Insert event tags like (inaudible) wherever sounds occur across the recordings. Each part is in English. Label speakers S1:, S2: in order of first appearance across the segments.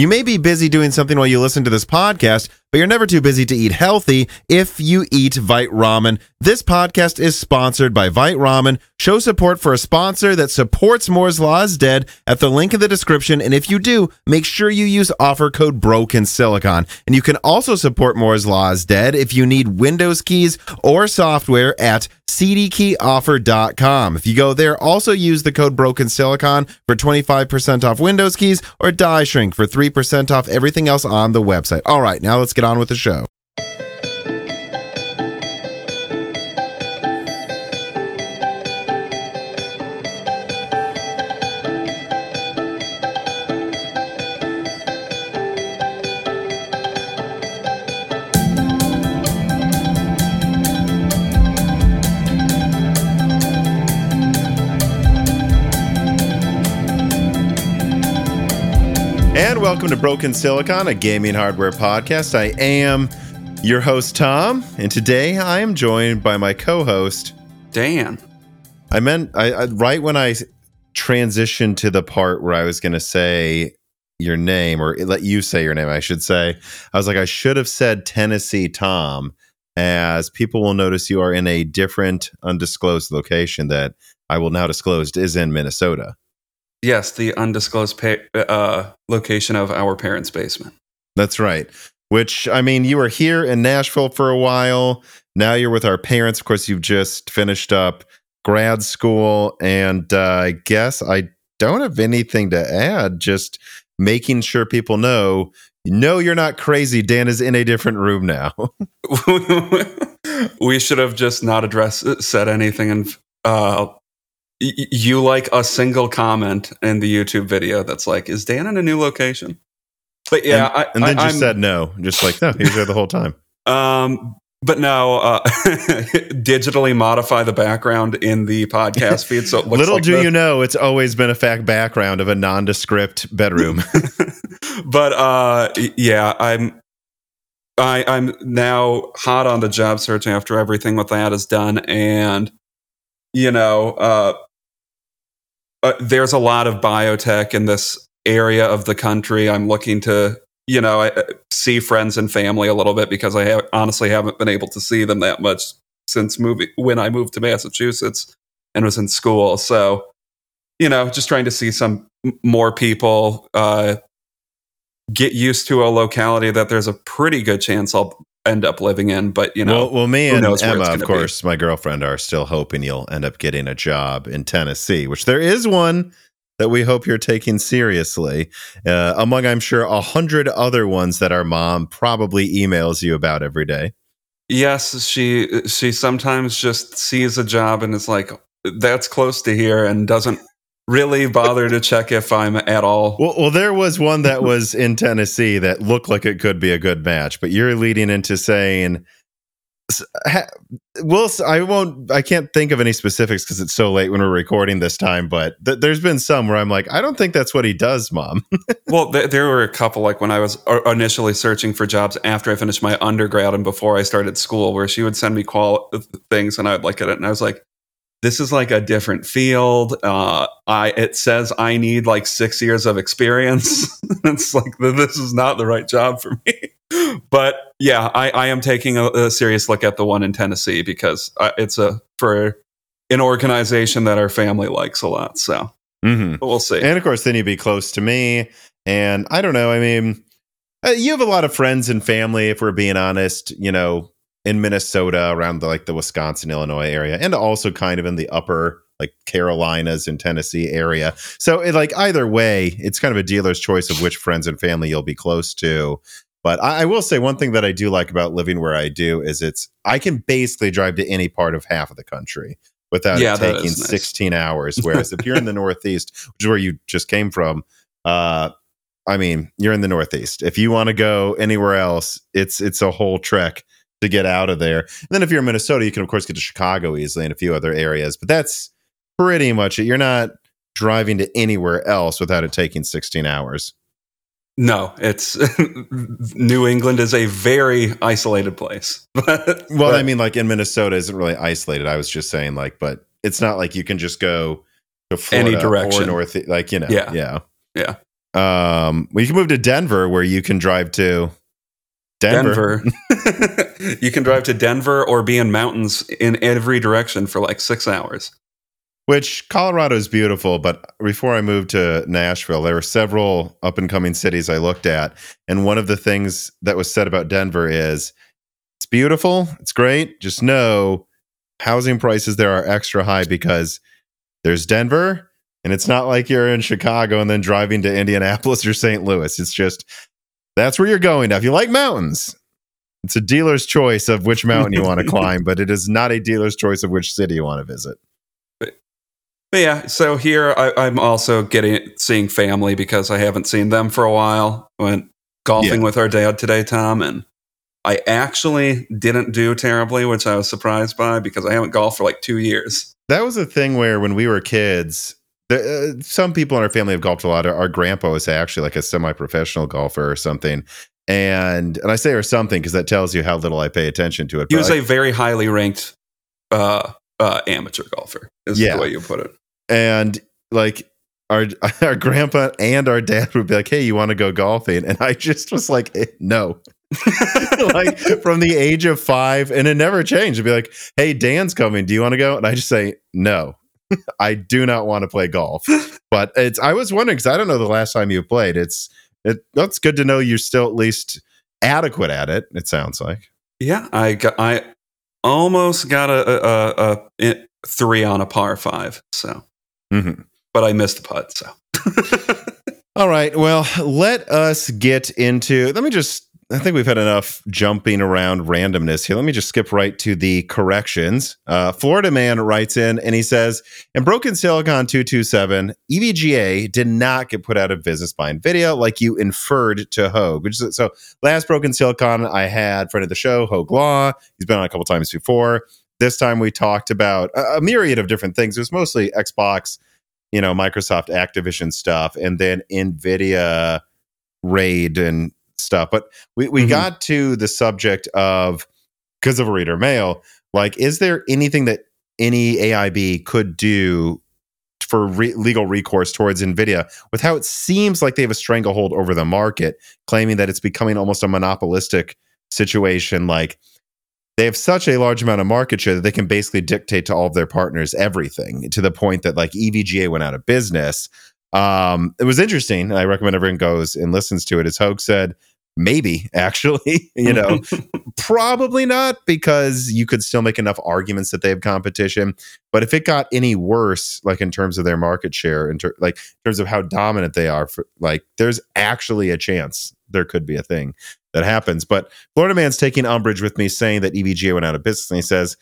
S1: You may be busy doing something while you listen to this podcast, but you're never too busy to eat healthy if you eat Vite Ramen. This podcast is sponsored by Vite Ramen. Show support for a sponsor that supports Moore's Law is Dead at the link in the description. And if you do, make sure you use offer code Broken Silicon. And you can also support Moore's Law is Dead if you need Windows keys or software at cdkeyoffer.com. If you go there, also use the code Broken Silicon for 25% off Windows keys or Die Shrink for 3% off everything else on the website. All right, now let's get on with the show. Welcome to Broken Silicon, a gaming hardware podcast. I am your host, Tom, and today I am joined by my co host,
S2: Dan.
S1: I meant, I, I right when I transitioned to the part where I was going to say your name or let you say your name, I should say, I was like, I should have said Tennessee Tom, as people will notice you are in a different undisclosed location that I will now disclose is in Minnesota.
S2: Yes, the undisclosed pa- uh, location of our parents' basement.
S1: That's right. Which, I mean, you were here in Nashville for a while. Now you're with our parents. Of course, you've just finished up grad school. And uh, I guess I don't have anything to add, just making sure people know no, you're not crazy. Dan is in a different room now. (laughs)
S2: we should have just not addressed said anything and uh, you like a single comment in the YouTube video that's like, "Is Dan in a new location?" But yeah,
S1: and, I, and then
S2: I,
S1: just said no, just like no, he's there the whole time. (laughs)
S2: Um, but no, uh, (laughs) digitally modify the background in the podcast feed. So
S1: little
S2: like
S1: do
S2: the-
S1: you know, it's always been a fact background of a nondescript bedroom. (laughs)
S2: but uh, yeah, I'm. I, I'm now hot on the job search after everything with that is done, and you know, uh, uh, there's a lot of biotech in this area of the country. I'm looking to, you know, I, see friends and family a little bit because I have, honestly haven't been able to see them that much since moving when I moved to Massachusetts and was in school. So, you know, just trying to see some more people, uh, get used to a locality that there's a pretty good chance I'll end up living in. But you know,
S1: well, well me and Emma, of course, be. my girlfriend, are still hoping you'll end up getting a job in Tennessee, which there is one that we hope you're taking seriously. Uh, among, I'm sure, a hundred other ones that our mom probably emails you about every day.
S2: Yes, she she sometimes just sees a job and is like, "That's close to here," and doesn't really bother to check if I'm at all.
S1: Well, well, there was one that was in Tennessee that looked like it could be a good match, but you're leading into saying, "Well, I won't. I can't think of any specifics because it's so late when we're recording this time." But th- there's been some where I'm like, I don't think that's what he does, Mom. (laughs)
S2: well, th- there were a couple like when I was uh, initially searching for jobs after I finished my undergrad and before I started school, where she would send me qual uh, things and I'd look at it and I was like this is like a different field. Uh, I it says I need like six years of experience. (laughs) it's like this is not the right job for me. (laughs) but yeah, I, I am taking a, a, serious look at the one in Tennessee because I, it's a for an organization that our family likes a lot. So
S1: mm-hmm.
S2: we'll see.
S1: And of course, then you'd be close to me. And I don't know. I mean, uh, you have a lot of friends and family. If we're being honest, you know, in Minnesota, around the like the Wisconsin, Illinois area, and also kind of in the upper like Carolinas and Tennessee area. So it, like either way, it's kind of a dealer's choice of which friends and family you'll be close to. But I, I will say one thing that I do like about living where I do is it's I can basically drive to any part of half of the country without
S2: yeah,
S1: taking nice. 16 hours. (laughs) Whereas if you're in the Northeast, which is where you just came from, uh, I mean, you're in the Northeast. If you want to go anywhere else, it's it's a whole trek to get out of there. And then if you're in Minnesota, you can of course get to Chicago easily and a few other areas, but that's pretty much it. You're not driving to anywhere else without it taking 16 hours.
S2: No, it's (laughs) New England is a very isolated place. (laughs)
S1: well, but, I mean, like in Minnesota isn't really isolated. I was just saying, like, but it's not like you can just go to Florida
S2: any direction
S1: or north, like you know,
S2: yeah,
S1: yeah,
S2: yeah.
S1: Um, well, you can move to Denver, where you can drive to Denver.
S2: Denver. (laughs) you can drive to Denver or be in mountains in every direction for like six hours.
S1: Which Colorado is beautiful, but before I moved to Nashville, there were several up and coming cities I looked at, and one of the things that was said about Denver is it's beautiful, it's great. Just know housing prices there are extra high because there's Denver, and it's not like you're in Chicago and then driving to Indianapolis or St. Louis. It's just that's where you're going. Now, if you like mountains, it's a dealer's choice of which mountain you want to (laughs) climb, but it is not a dealer's choice of which city you want to visit.
S2: But yeah, so here I, I'm also getting seeing family because I haven't seen them for a while. Went golfing
S1: Yeah.
S2: with our dad today, Tom, and I actually didn't do terribly, which I was surprised by because I haven't golfed for like two years.
S1: That was a thing where when we were kids, the, uh, some people in our family have golfed a lot. Our, our grandpa was actually like a semi-professional golfer or something. And and I say or something because that tells you how little I pay attention to it.
S2: He was
S1: I-
S2: a very highly ranked uh, uh, amateur golfer, is
S1: Yeah.
S2: the way you put it.
S1: and like our (laughs) our grandpa and our dad would be like, "Hey, you want to go golfing?" And I just was like, eh, "No." (laughs) like from the age of five, and it never changed. It'd be like, "Hey, Dan's coming. Do you want to go?" And I just say, "No." (laughs) I do not want to play golf. But it's I was wondering because I don't know the last time you played. It's it that's good to know you're still at least adequate at it. It sounds like.
S2: Yeah, I got, I almost got a, a, a, a three on a par five. So,
S1: Mhm.
S2: but I missed the putt. So, (laughs)
S1: All right. Well, let us get into. Let me just. I think we've had enough jumping around randomness here. Let me just skip right to the corrections. Uh, Florida man writes in and he says, "In Broken Silicon 227, EVGA did not get put out of business by NVIDIA like you inferred to Hoeg. Which is, so last Broken Silicon I had friend of the show, Hoeg Law. He's been on a couple times before. This time we talked about a, a myriad of different things. It was mostly Xbox, you know, Microsoft Activision stuff, and then NVIDIA raid and stuff. But we, we
S2: Mhm.
S1: got to the subject of because of a reader mail, like, is there anything that any AIB could do for re- legal recourse towards NVIDIA with how it seems like they have a stranglehold over the market, claiming that it's becoming almost a monopolistic situation? Like, they have such a large amount of market share that they can basically dictate to all of their partners everything to the point that like EVGA went out of business. Um, it was interesting. I recommend everyone goes and listens to it. As Hoeg said, maybe actually, (laughs) you know, (laughs) probably not because you could still make enough arguments that they have competition. But if it got any worse, like in terms of their market share, in ter- like in terms of how dominant they are, for, like there's actually a chance there could be a thing that happens. But Florida man's taking umbrage with me saying that EVGA went out of business, and he says.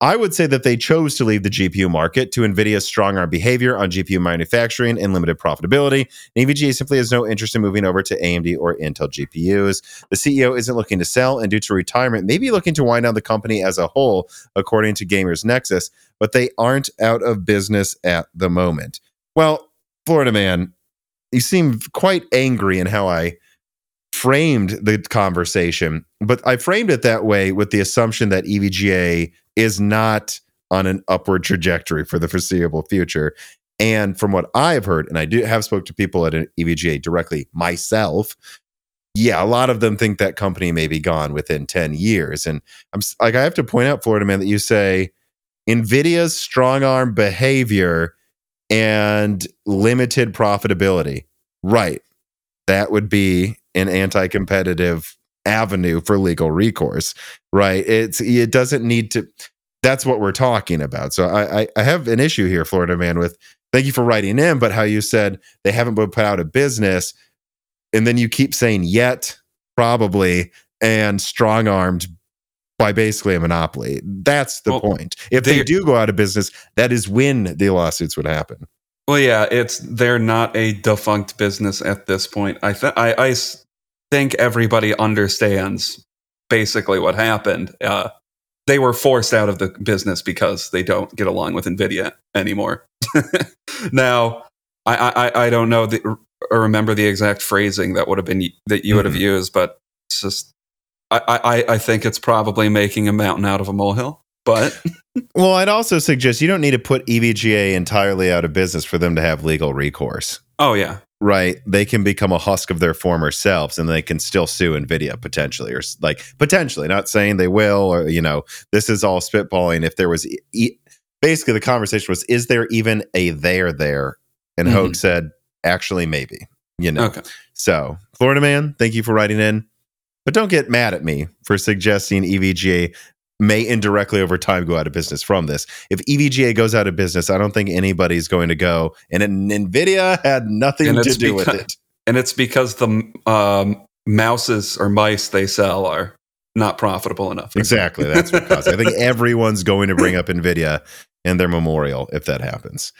S1: I would say that they chose to leave the GPU market to NVIDIA's strong arm behavior on GPU manufacturing and limited profitability. And EVGA simply has no interest in moving over to AMD or Intel GPUs. The CEO isn't looking to sell, and due to retirement, maybe looking to wind down the company as a whole, according to Gamers Nexus, but they aren't out of business at the moment. Well, Florida man, you seem quite angry in how I framed the conversation, but I framed it that way with the assumption that EVGA is not on an upward trajectory for the foreseeable future. And from what I've heard, and I do have spoke to people at an EVGA directly myself, yeah, a lot of them think that company may be gone within 10 years. And I'm like, I have to point out, Florida man, that you say NVIDIA's strong arm behavior and limited profitability. Right. That would be an anti competitive avenue for legal recourse. Right. It's, it doesn't need to, that's what we're talking about. So I, I, I have an issue here, Florida man, with thank you for writing in, but how you said they haven't been put out of business. And then you keep saying yet, probably, and strong armed by basically a monopoly. That's the
S2: Well,
S1: point. If they do go out of business, that is when the lawsuits would happen.
S2: well, yeah, it's they're not a defunct business at this point. I th- I, I think everybody understands basically what happened. Uh, they were forced out of the business because they don't get along with Nvidia anymore. (laughs) now, I, I I don't know the, or remember the exact phrasing that would have been that you would have
S1: Mhm.
S2: used, but it's just I, I I think it's probably making a mountain out of a molehill. But (laughs)
S1: Well, I'd also suggest you don't need to put EVGA entirely out of business for them to have legal recourse.
S2: Oh yeah,
S1: right, they can become a husk of their former selves and they can still sue Nvidia potentially or like potentially, not saying they will or you know, this is all spitballing if there was e- basically the conversation was is there even a there there? And
S2: Mhm.
S1: Hoeg said actually maybe, you know.
S2: okay.
S1: So, Florida man, thank you for writing in. But don't get mad at me for suggesting EVGA may indirectly over time go out of business from this. If EVGA goes out of business, I don't think anybody's going to go. And an Nvidia had nothing
S2: And
S1: to do with it.
S2: And it's because the um, mouses or mice they sell are not profitable enough.
S1: Exactly. That's what caused it. I think (laughs) everyone's going to bring up Nvidia in their memorial if that happens.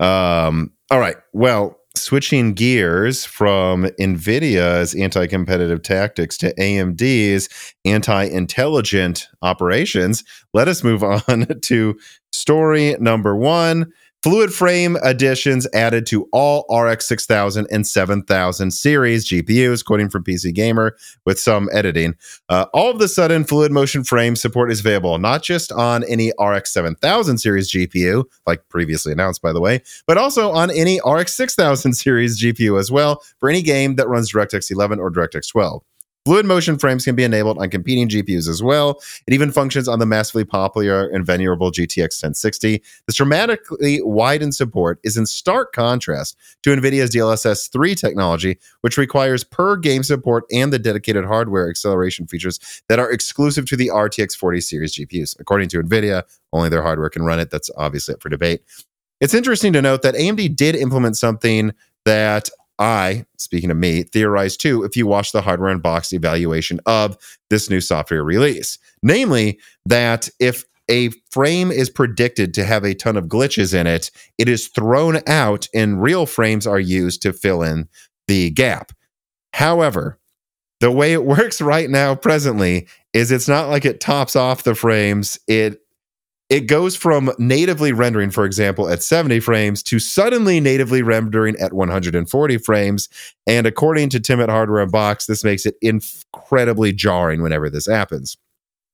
S1: Um, all right. Well, switching gears from Nvidia's anti competitive tactics to AMD's anti intelligent operations, let us move (laughs) on to story number one. Fluid frame additions added to all RX 6000 and 7000 series GPUs, quoting from PC Gamer, with some editing. Uh, all of a sudden, fluid motion frame support is available not just on any RX 7000 series GPU, like previously announced, by the way, but also on any RX 6000 (laughs) series GPU as well for any game that runs DirectX 11 or DirectX 12. Fluid motion frames can be enabled on competing GPUs as well. It even functions on the massively popular and venerable GTX 1060. This dramatically widened support is in stark contrast to NVIDIA's DLSS 3 technology, which requires per game support and the dedicated hardware acceleration features that are exclusive to the RTX 40 series GPUs. According to NVIDIA, only their hardware can run it. That's obviously up for debate. It's interesting to note that AMD did implement something that I, speaking of me, theorized too if you watch the hardware unboxed evaluation of this new software release. Namely, that if a frame is predicted to have a ton of glitches in it, it is thrown out and real frames are used to fill in the gap. However, the way it (laughs) works right now presently is it's not like it tops off the frames. It it goes from natively rendering, for example, at 70 frames to suddenly natively rendering at 140 frames. And according to Tim at Hardware Unboxed, this makes it incredibly jarring whenever this happens.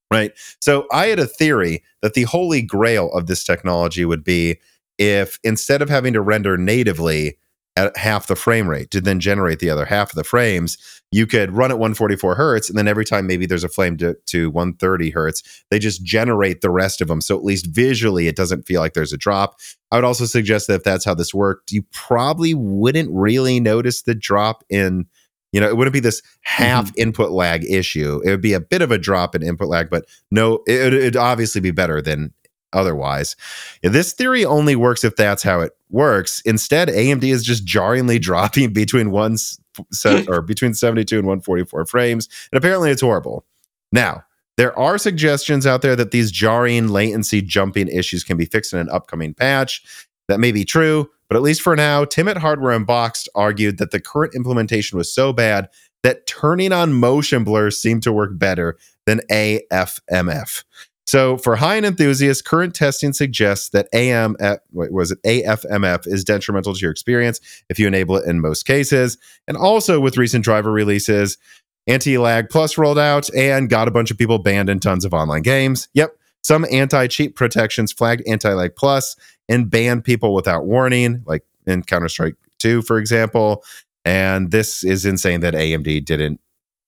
S1: Right. So I had a theory that the holy grail of this technology would be if instead of having to render natively at half the frame rate to then generate the other half of the frames, you could run at 144 hertz. And then every time maybe there's a flame to, to 130 hertz, they just generate the rest of them. So at least visually, it doesn't feel like there's a drop. I would also suggest that if that's how this worked, you probably wouldn't really notice the drop in, you know, it wouldn't be this mm-hmm. half input lag issue. It would be a bit of a drop in input lag, but no, it, it'd obviously be better than otherwise. This theory only works if that's how it works. Instead, AMD is just jarringly (laughs) dropping between one s- se- (laughs) or between 72 and 144 frames, and apparently it's horrible. Now, there are suggestions out there that these jarring latency jumping issues can be fixed in an upcoming patch. That may be true, but at least for now, Tim at Hardware Unboxed argued that the current implementation was so bad that turning on motion blur seemed to work better than AFMF. So, for high-end enthusiasts, current testing suggests that AM wait, was it AFMF is detrimental to your experience if you enable it in most cases. And also with recent driver releases, anti-lag plus rolled out and got a bunch of people banned in tons of online games. Yep, some anti-cheat protections flagged anti-lag plus and banned people without warning, like in Counter-Strike 2, for example. And this is insane that AMD didn't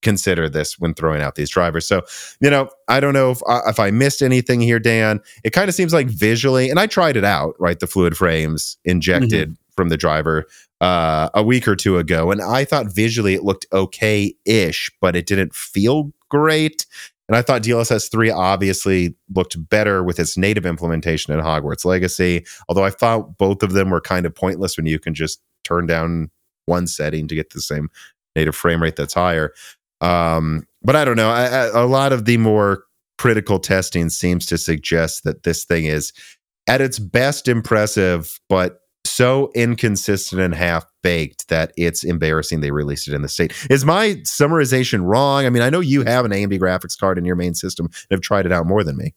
S1: consider this when throwing out these drivers. So, you know, I don't know if I, if I missed anything here, Dan. It kind of seems like visually, and I tried it out, right? The fluid frames injected from the driver uh, a week or two ago, and I thought visually it looked okay-ish, but it didn't feel great. And I thought DLSS 3 obviously looked better with its native implementation in Hogwarts Legacy, although I thought both of them were kind of pointless when you can just turn down one setting to get the same native frame rate that's higher. Um, but I don't know. I, I, a lot of the more critical testing seems to suggest that this thing is at its best impressive, but so inconsistent and half baked that it's embarrassing they released it in the state. Is my summarization wrong? I mean, I know you have an AMD graphics card in your main system and have tried it out more than me.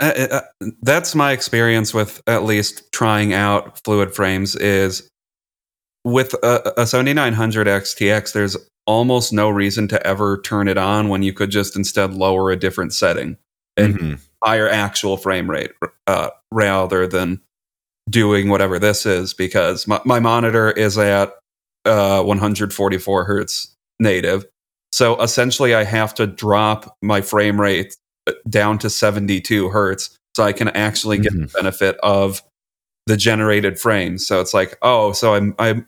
S2: Uh, uh, that's my experience with at least trying out fluid frames is with a, a 7900 XTX there's almost no reason to ever turn it on when you could just instead lower a different setting and
S1: Mhm.
S2: higher actual frame rate uh, rather than doing whatever this is because my, my monitor is at uh, 144 hertz native. So essentially, I have to drop my frame rate uh, down to 72 hertz so I can actually get
S1: Mhm.
S2: the benefit of the generated frames. So it's like, oh, so I'm I'm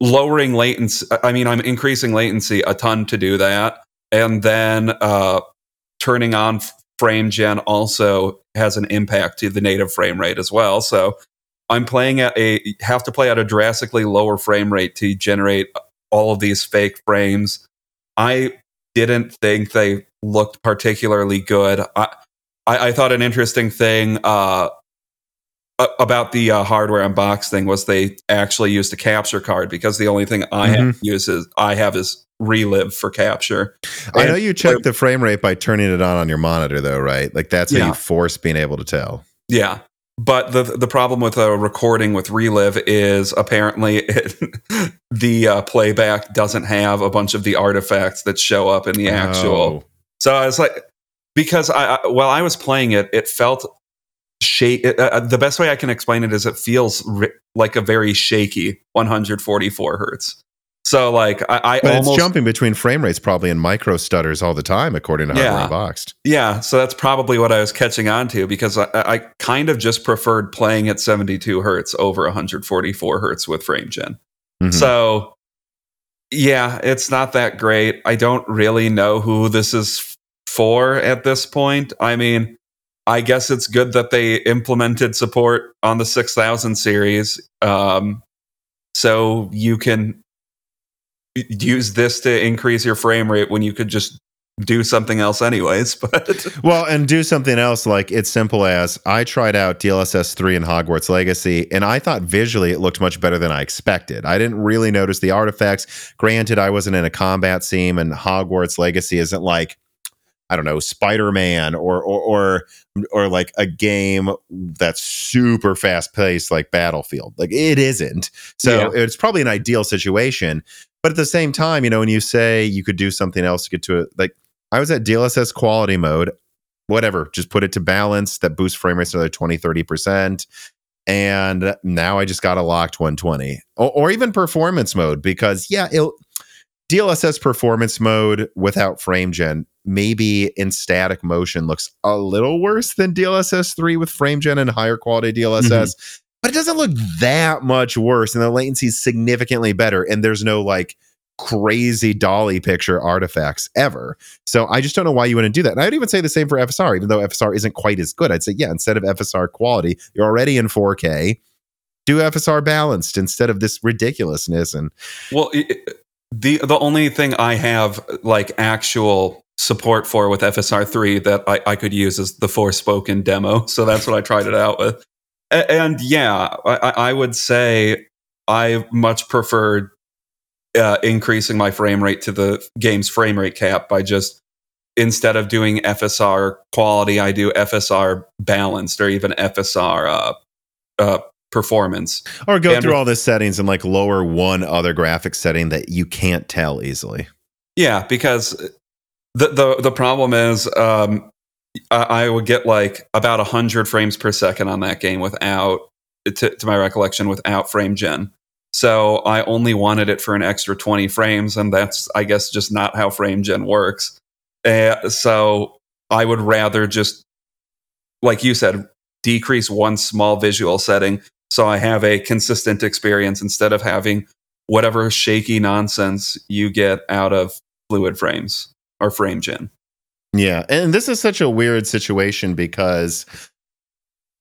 S2: lowering latency. I mean, I'm increasing latency a ton to do that, and then uh, turning on frame gen also has an impact to the native frame rate as well. So I'm playing at a have to play at a drastically lower frame rate to generate all of these fake frames. I didn't think they looked particularly good. I I, I thought an interesting thing uh, about the uh, hardware unbox thing was they actually used a capture card because the only thing I have
S1: Mhm.
S2: use is I have is relive for capture.
S1: I know you check the frame rate by turning it on on your monitor, though, right? Like that's how
S2: Yeah.
S1: you force being able to tell.
S2: Yeah. But the the problem with a recording with Relive is apparently (laughs) it, the uh, playback doesn't have a bunch of the artifacts that show up in the actual.
S1: Oh.
S2: So I was like, because I, I while I was playing it, it felt shake. Uh, the best way I can explain it is it feels ri- like a very shaky 144 hertz. So like I, I
S1: But
S2: almost
S1: it's jumping between frame rates probably in micro stutters all the time, according to
S2: Yeah.
S1: Hardware Unboxed.
S2: Yeah, so that's probably what I was catching on to because I, I kind of just preferred playing at 72 hertz over 144 hertz with FrameGen.
S1: Mhm.
S2: So, yeah, it's not that great. I don't really know who this is for at this point. I mean, I guess it's good that they implemented support on the 6000 series. Um, so you can use this to increase your frame rate when you could just do something else anyways (laughs) but
S1: Well, and do something else like it's simple as I tried out DLSS 3 and Hogwarts Legacy, and I thought visually it looked much better than I expected. I didn't really notice the artifacts. Granted, I wasn't in a combat scene, and Hogwarts Legacy isn't like I don't know, Spider Man or, or or or like a game that's super fast paced like Battlefield. Like it isn't. So it's probably an ideal situation. But at the same time, you know, when you say you could do something else to get to it, like I was at DLSS quality mode, whatever, just put it to balance that boosts frame rates another 20, 30%. And now I just got a locked 120 or, or even performance mode because, yeah, it'll, DLSS performance mode without frame gen, maybe in static motion, looks a little worse than DLSS 3 with frame gen and higher quality DLSS, mm-hmm. but it doesn't look that much worse. And the latency is significantly better. And there's no like crazy dolly picture artifacts ever. So I just don't know why you wouldn't do that. And I would even say the same for FSR, even though FSR isn't quite as good. I'd say, yeah, instead of FSR quality, you're already in 4K. Do FSR balanced instead of this ridiculousness. And
S2: well i- i- the the only thing i have like actual support for with fsr3 that i, I could use as the forspoken demo (laughs) so that's what i tried it out with A- and yeah i, I I would say i much preferred uh, increasing my frame rate to the game's frame rate cap by just instead of doing FSR quality, I do FSR balanced or even FSR uh, uh, performance.
S1: or go
S2: And
S1: through all the settings and like lower one other graphic setting that you can't tell easily.
S2: Yeah, because the the the problem is um, I, I would get like about hundred frames per second on that game without, to, to my recollection, without frame gen. So I only wanted it for an extra twenty frames, and that's I guess just not how frame gen works. Uh, so I would rather just, like you said, decrease one small visual setting so I have a consistent experience instead of having whatever shaky nonsense you get out of fluid frames or frame gen.
S1: Yeah. And this is such a weird situation because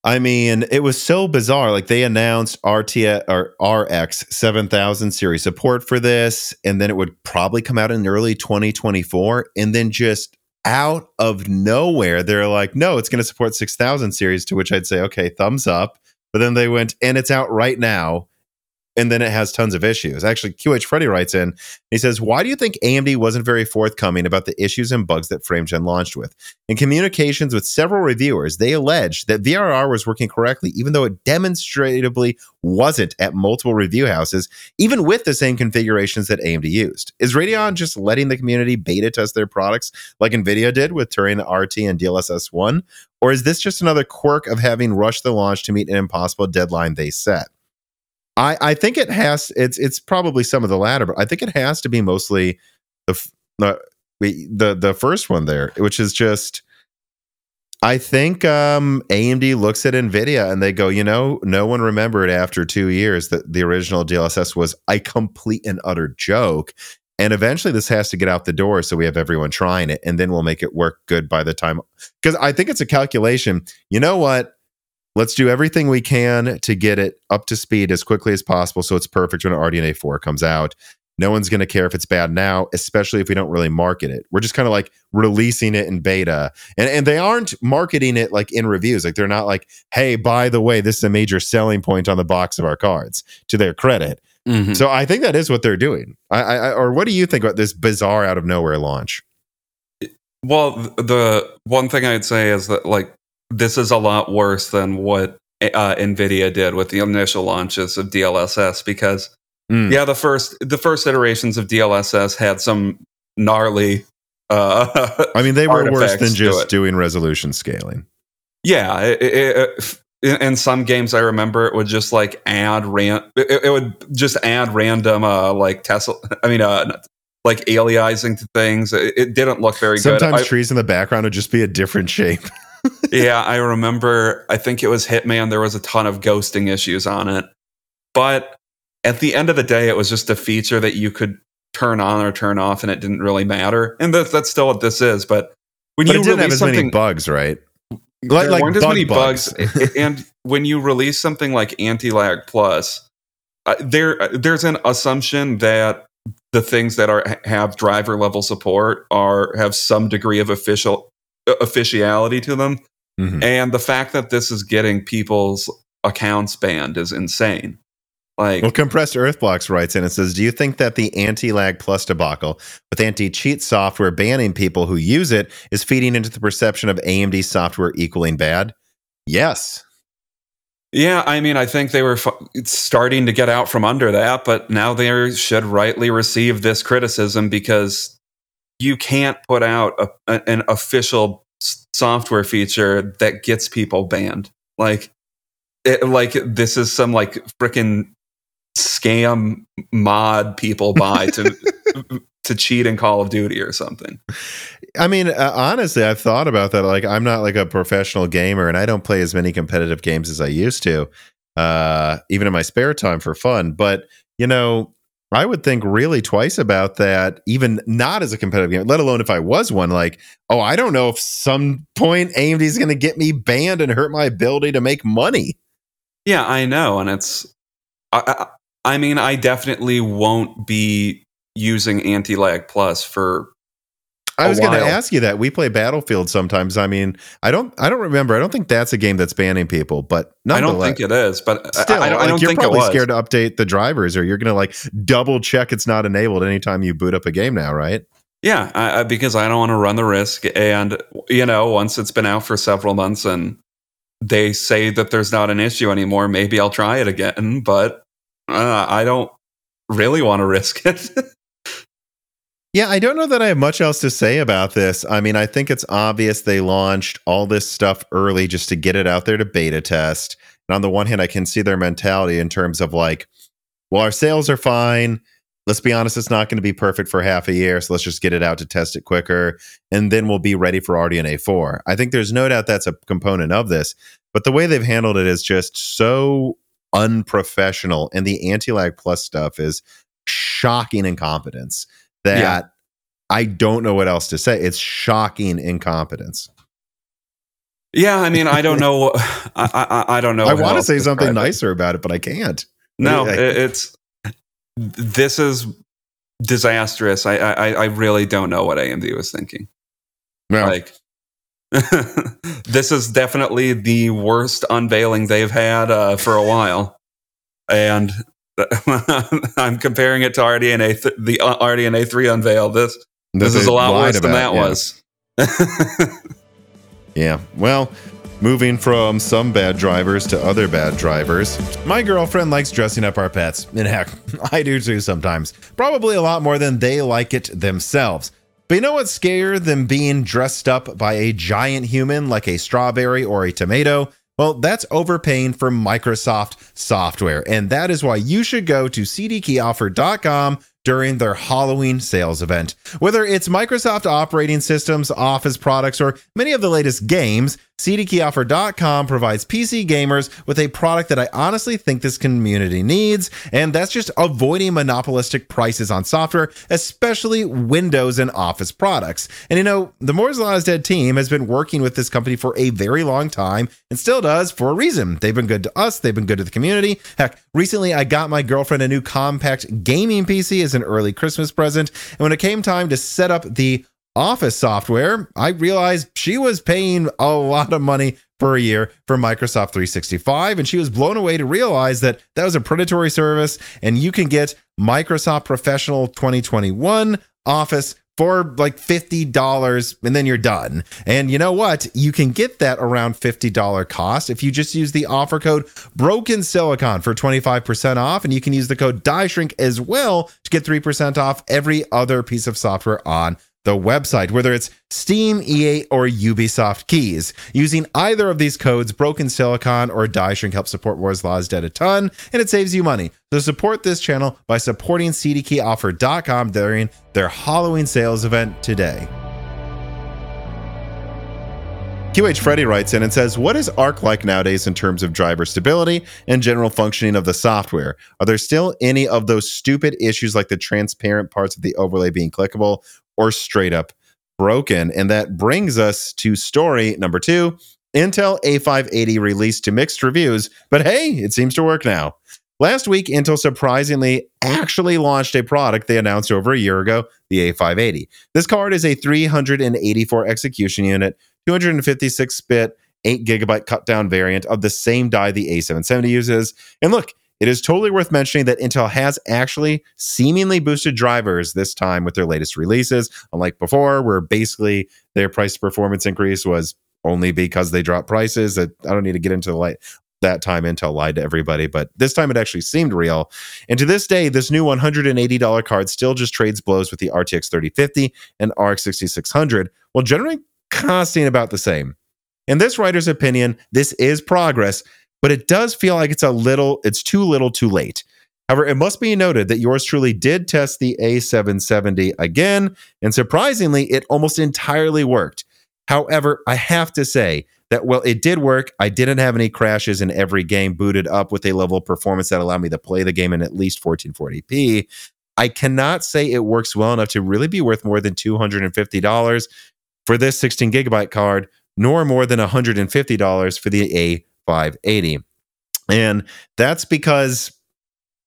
S1: I mean, it was so bizarre. Like they announced RT or RX 7000 series support for this, and then it would probably come out in early 2024. And then just out of nowhere, they're like, no, it's going to support 6000 series, to which I'd say, okay, thumbs up. But then they went, and it's out right now. And then it has tons of issues. Actually, QH Freddy writes in, he says, Why do you think AMD wasn't very forthcoming about the issues and bugs that FrameGen launched with? In communications with several reviewers, they alleged that VRR was working correctly, even though it demonstrably wasn't at multiple review houses, even with the same configurations that AMD used. Is Radeon just letting the community beta test their products like NVIDIA did with Turing RT and DLSS 1? Or is this just another quirk of having rushed the launch to meet an impossible deadline they set? I, I think it has it's it's probably some of the latter, but I think it has to be mostly the the the, the first one there, which is just I think um, AMD looks at NVIDIA and they go, you know, no one remembered after two years that the original DLSS was a complete and utter joke. And eventually this has to get out the door so we have everyone trying it and then we'll make it work good by the time. Because I think it's a calculation. You know what? Let's do everything we can to get it up to speed as quickly as possible so it's perfect when RDNA 4 comes out. No one's going to care if it's bad now, especially if we don't really market it. We're just kind of like releasing it in beta. And and they aren't marketing it like in reviews. Like they're not like, "Hey, by the way, this is a major selling point on the box of our cards." To their credit. Mm-hmm. So I think that is what they're doing. I, I or what do you think about this bizarre out of nowhere launch?
S2: Well, the one thing I'd say is that like this is a lot worse than what uh, Nvidia did with the initial launches of DLSS because Mm. Yeah, the first the first iterations of DLSS had some gnarly. Uh,
S1: I mean, they were worse than just doing resolution scaling.
S2: Yeah, it, it, it, in some games, I remember it would just like add ran. It, would just add random uh, like Tesla. (laughs) I mean, uh, like aliasing to things. It, didn't look very
S1: Sometimes
S2: good.
S1: Sometimes trees in the background would just be a different shape. (laughs)
S2: yeah, I remember. I think it was Hitman. There was a ton of ghosting issues on it, but at the end of the day, it was just a feature that you could turn on or turn off, and it didn't really matter. And that's, that's still what this is. But
S1: when but you it didn't have as many bugs, right?
S2: Like, there like weren't as many bugs. bugs. and when you release something like Anti-Lag Plus, uh, there uh, there's an assumption that the things that are have driver level support are have some degree of official officiality to them. Mm-hmm. And the fact that this is getting people's accounts banned is insane. Like,
S1: well, compressed Earth blocks writes in and says, "Do you think that the anti-lag plus debacle with anti-cheat software banning people who use it is feeding into the perception of AMD software equaling bad?" Yes.
S2: Yeah, I mean, I think they were starting to get out from under that, but now they should rightly receive this criticism because you can't put out a, a, an official software feature that gets people banned. Like, it, like this is some like freaking scam mod people buy to (laughs) to cheat in Call of Duty or something.
S1: I mean, uh, honestly, I've thought about that. Like, I'm not like a professional gamer, and I don't play as many competitive games as I used to, uh, even in my spare time for fun. But you know, I would think really twice about that, even not as a competitive game, let alone if I was one. Like, oh, I don't know if some point AMD is going to get me banned and hurt my ability to make money.
S2: Yeah, I know, and it's I, I mean, I definitely won't be using Anti Lag Plus for.
S1: I was going to ask you that. We play Battlefield sometimes. I mean, I don't. I don't remember. I don't think that's a game that's banning people, but
S2: I don't think it is. But still, I, I,
S1: I
S2: don't
S1: you're probably scared to update the drivers, or you're going to like double check it's not enabled anytime you boot up a game now, right?
S2: Yeah, I, because I don't want to run the risk. And you know, once it's been out for several months and they say that there's not an issue anymore, maybe I'll try it again. But uh, I don't really want to risk it. (laughs)
S1: yeah, I don't know that I have much else to say about this. I mean, I think it's obvious they launched all this stuff early just to get it out there to beta test. And on the one hand, I can see their mentality in terms of like, well, our sales are fine. Let's be honest, it's not going to be perfect for half a year. So let's just get it out to test it quicker. And then we'll be ready for RDNA 4. I think there's no doubt that's a component of this. But the way they've handled it is just so unprofessional. And the anti lag plus stuff is shocking incompetence that yeah. I don't know what else to say. It's shocking incompetence.
S2: Yeah, I mean, I don't know. (laughs) I, I, I don't know.
S1: I want to say something nicer about it, but I can't.
S2: No, I, it's this is disastrous. I, I I really don't know what AMD was thinking. No. Like (laughs) this is definitely the worst unveiling they've had uh, for a while, and (laughs) I'm comparing it to RDNA th- the uh, RDNA three unveil. This this is a lot worse than that yeah. was. (laughs)
S1: yeah. Well, moving from some bad drivers to other bad drivers. My girlfriend likes dressing up our pets, (laughs) and heck, I do too sometimes. Probably a lot more than they like it themselves. But you know what's scarier than being dressed up by a giant human like a strawberry or a tomato? Well, that's overpaying for Microsoft software. And that is why you should go to cdkeyoffer.com during their Halloween sales event. Whether it's Microsoft operating systems, Office products, or many of the latest games, CDKeyOffer.com provides PC gamers with a product that I honestly think this community needs, and that's just avoiding monopolistic prices on software, especially Windows and Office products. And you know, the Moore's Law is Dead team has been working with this company for a very long time and still does for a reason. They've been good to us, they've been good to the community. Heck, recently I got my girlfriend a new compact gaming PC as an early Christmas present, and when it came time to set up the Office software, I realized she was paying a lot of money per year for Microsoft 365. And she was blown away to realize that that was a predatory service. And you can get Microsoft Professional 2021 Office for like $50 and then you're done. And you know what? You can get that around $50 cost if you just use the offer code Broken Silicon for 25% off. And you can use the code Die Shrink as well to get 3% off every other piece of software on the website, whether it's Steam, EA, or Ubisoft keys. Using either of these codes, Broken Silicon or Die Shrink help support Moore's Law's Dead a ton, and it saves you money. So support this channel by supporting CDKeyOffer.com during their Halloween sales event today. QH Freddy writes in and says, What is ARC like nowadays in terms of driver stability and general functioning of the software? Are there still any of those stupid issues like the transparent parts of the overlay being clickable or straight up broken. And that brings us to story number two Intel A580 released to mixed reviews, but hey, it seems to work now. Last week, Intel surprisingly actually launched a product they announced over a year ago, the A580. This card is a 384 execution unit, 256 bit, 8 gigabyte cut down variant of the same die the A770 uses. And look, it is totally worth mentioning that Intel has actually seemingly boosted drivers this time with their latest releases, unlike before, where basically their price performance increase was only because they dropped prices. I don't need to get into the light. That time Intel lied to everybody, but this time it actually seemed real. And to this day, this new $180 card still just trades blows with the RTX 3050 and RX 6600, while generally costing about the same. In this writer's opinion, this is progress, but it does feel like it's a little, it's too little too late. However, it must be noted that yours truly did test the A770 again, and surprisingly, it almost entirely worked. However, I have to say that while it did work, I didn't have any crashes in every game booted up with a level of performance that allowed me to play the game in at least 1440p. I cannot say it works well enough to really be worth more than $250 for this 16 gigabyte card, nor more than $150 for the A 580. And that's because,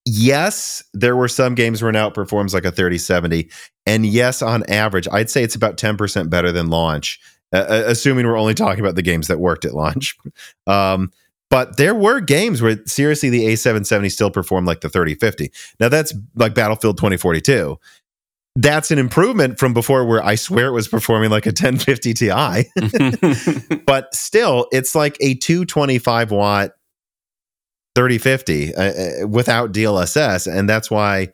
S1: yes, there were some games where it outperforms like a 3070. And yes, on average, I'd say it's about 10% better than launch, uh, assuming we're only talking about the games that worked at launch. (laughs) Um, but there were games where seriously the A770 still performed like the 3050. Now that's like Battlefield 2042 that's an improvement from before where I swear it was performing like a 1050 Ti. (laughs) but still, it's like a 225 watt 3050 uh, uh, without DLSS. And that's why,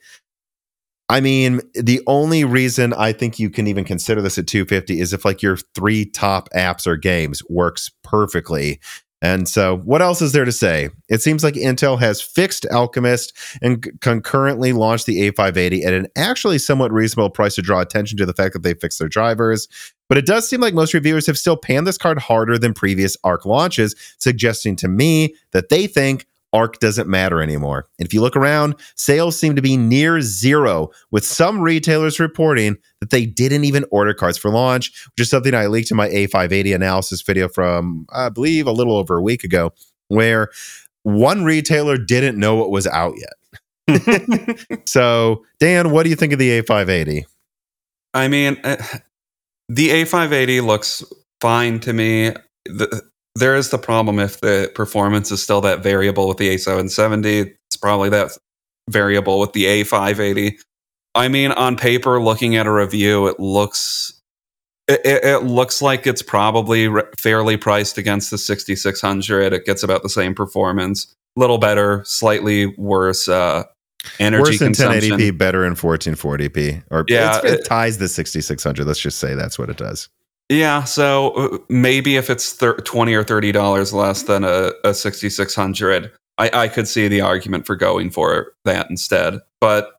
S1: I mean, the only reason I think you can even consider this at 250 is if like your three top apps or games works perfectly. And so, what else is there to say? It seems like Intel has fixed Alchemist and concurrently launched the A580 at an actually somewhat reasonable price to draw attention to the fact that they fixed their drivers. But it does seem like most reviewers have still panned this card harder than previous ARC launches, suggesting to me that they think ARC doesn't matter anymore. And if you look around, sales seem to be near zero, with some retailers reporting that they didn't even order cards for launch, which is something I leaked in my A580 analysis video from, I believe, a little over a week ago, where one retailer didn't know what was out yet. (laughs) so, Dan, what do you think of the A580?
S2: I mean, uh, the A580 looks fine to me. The, there is the problem if the performance is still that variable with the A770. It's probably that variable with the A580. I mean, on paper, looking at a review, it looks it, it looks like it's probably re- fairly priced against the 6600. It gets about the same performance, a little better, slightly worse uh, energy
S1: Worse than
S2: consumption.
S1: 1080p, better in 1440p. Or
S2: Yeah,
S1: it,
S2: it-
S1: ties the 6600. Let's just say that's what it does.
S2: Yeah, so uh, maybe if it's thir- twenty or thirty dollars less than a, a sixty six hundred, I, I could see the argument for going for that instead. But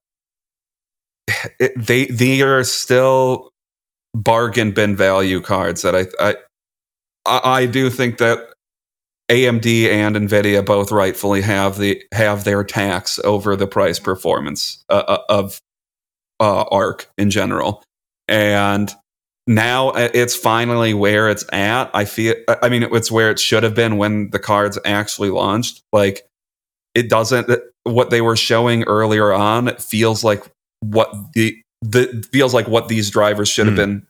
S2: (sighs) it, they they are still bargain bin value cards that I I I do think that AMD and Nvidia both rightfully have the have their tax over the price performance uh, uh, of uh, ARC in general, and now uh, it's finally where it's at. I feel, I mean, it's where it should have been when the cards actually launched. Like, it doesn't, what they were showing earlier on feels like what the, the feels like what these drivers should have
S1: Hmm.
S2: been,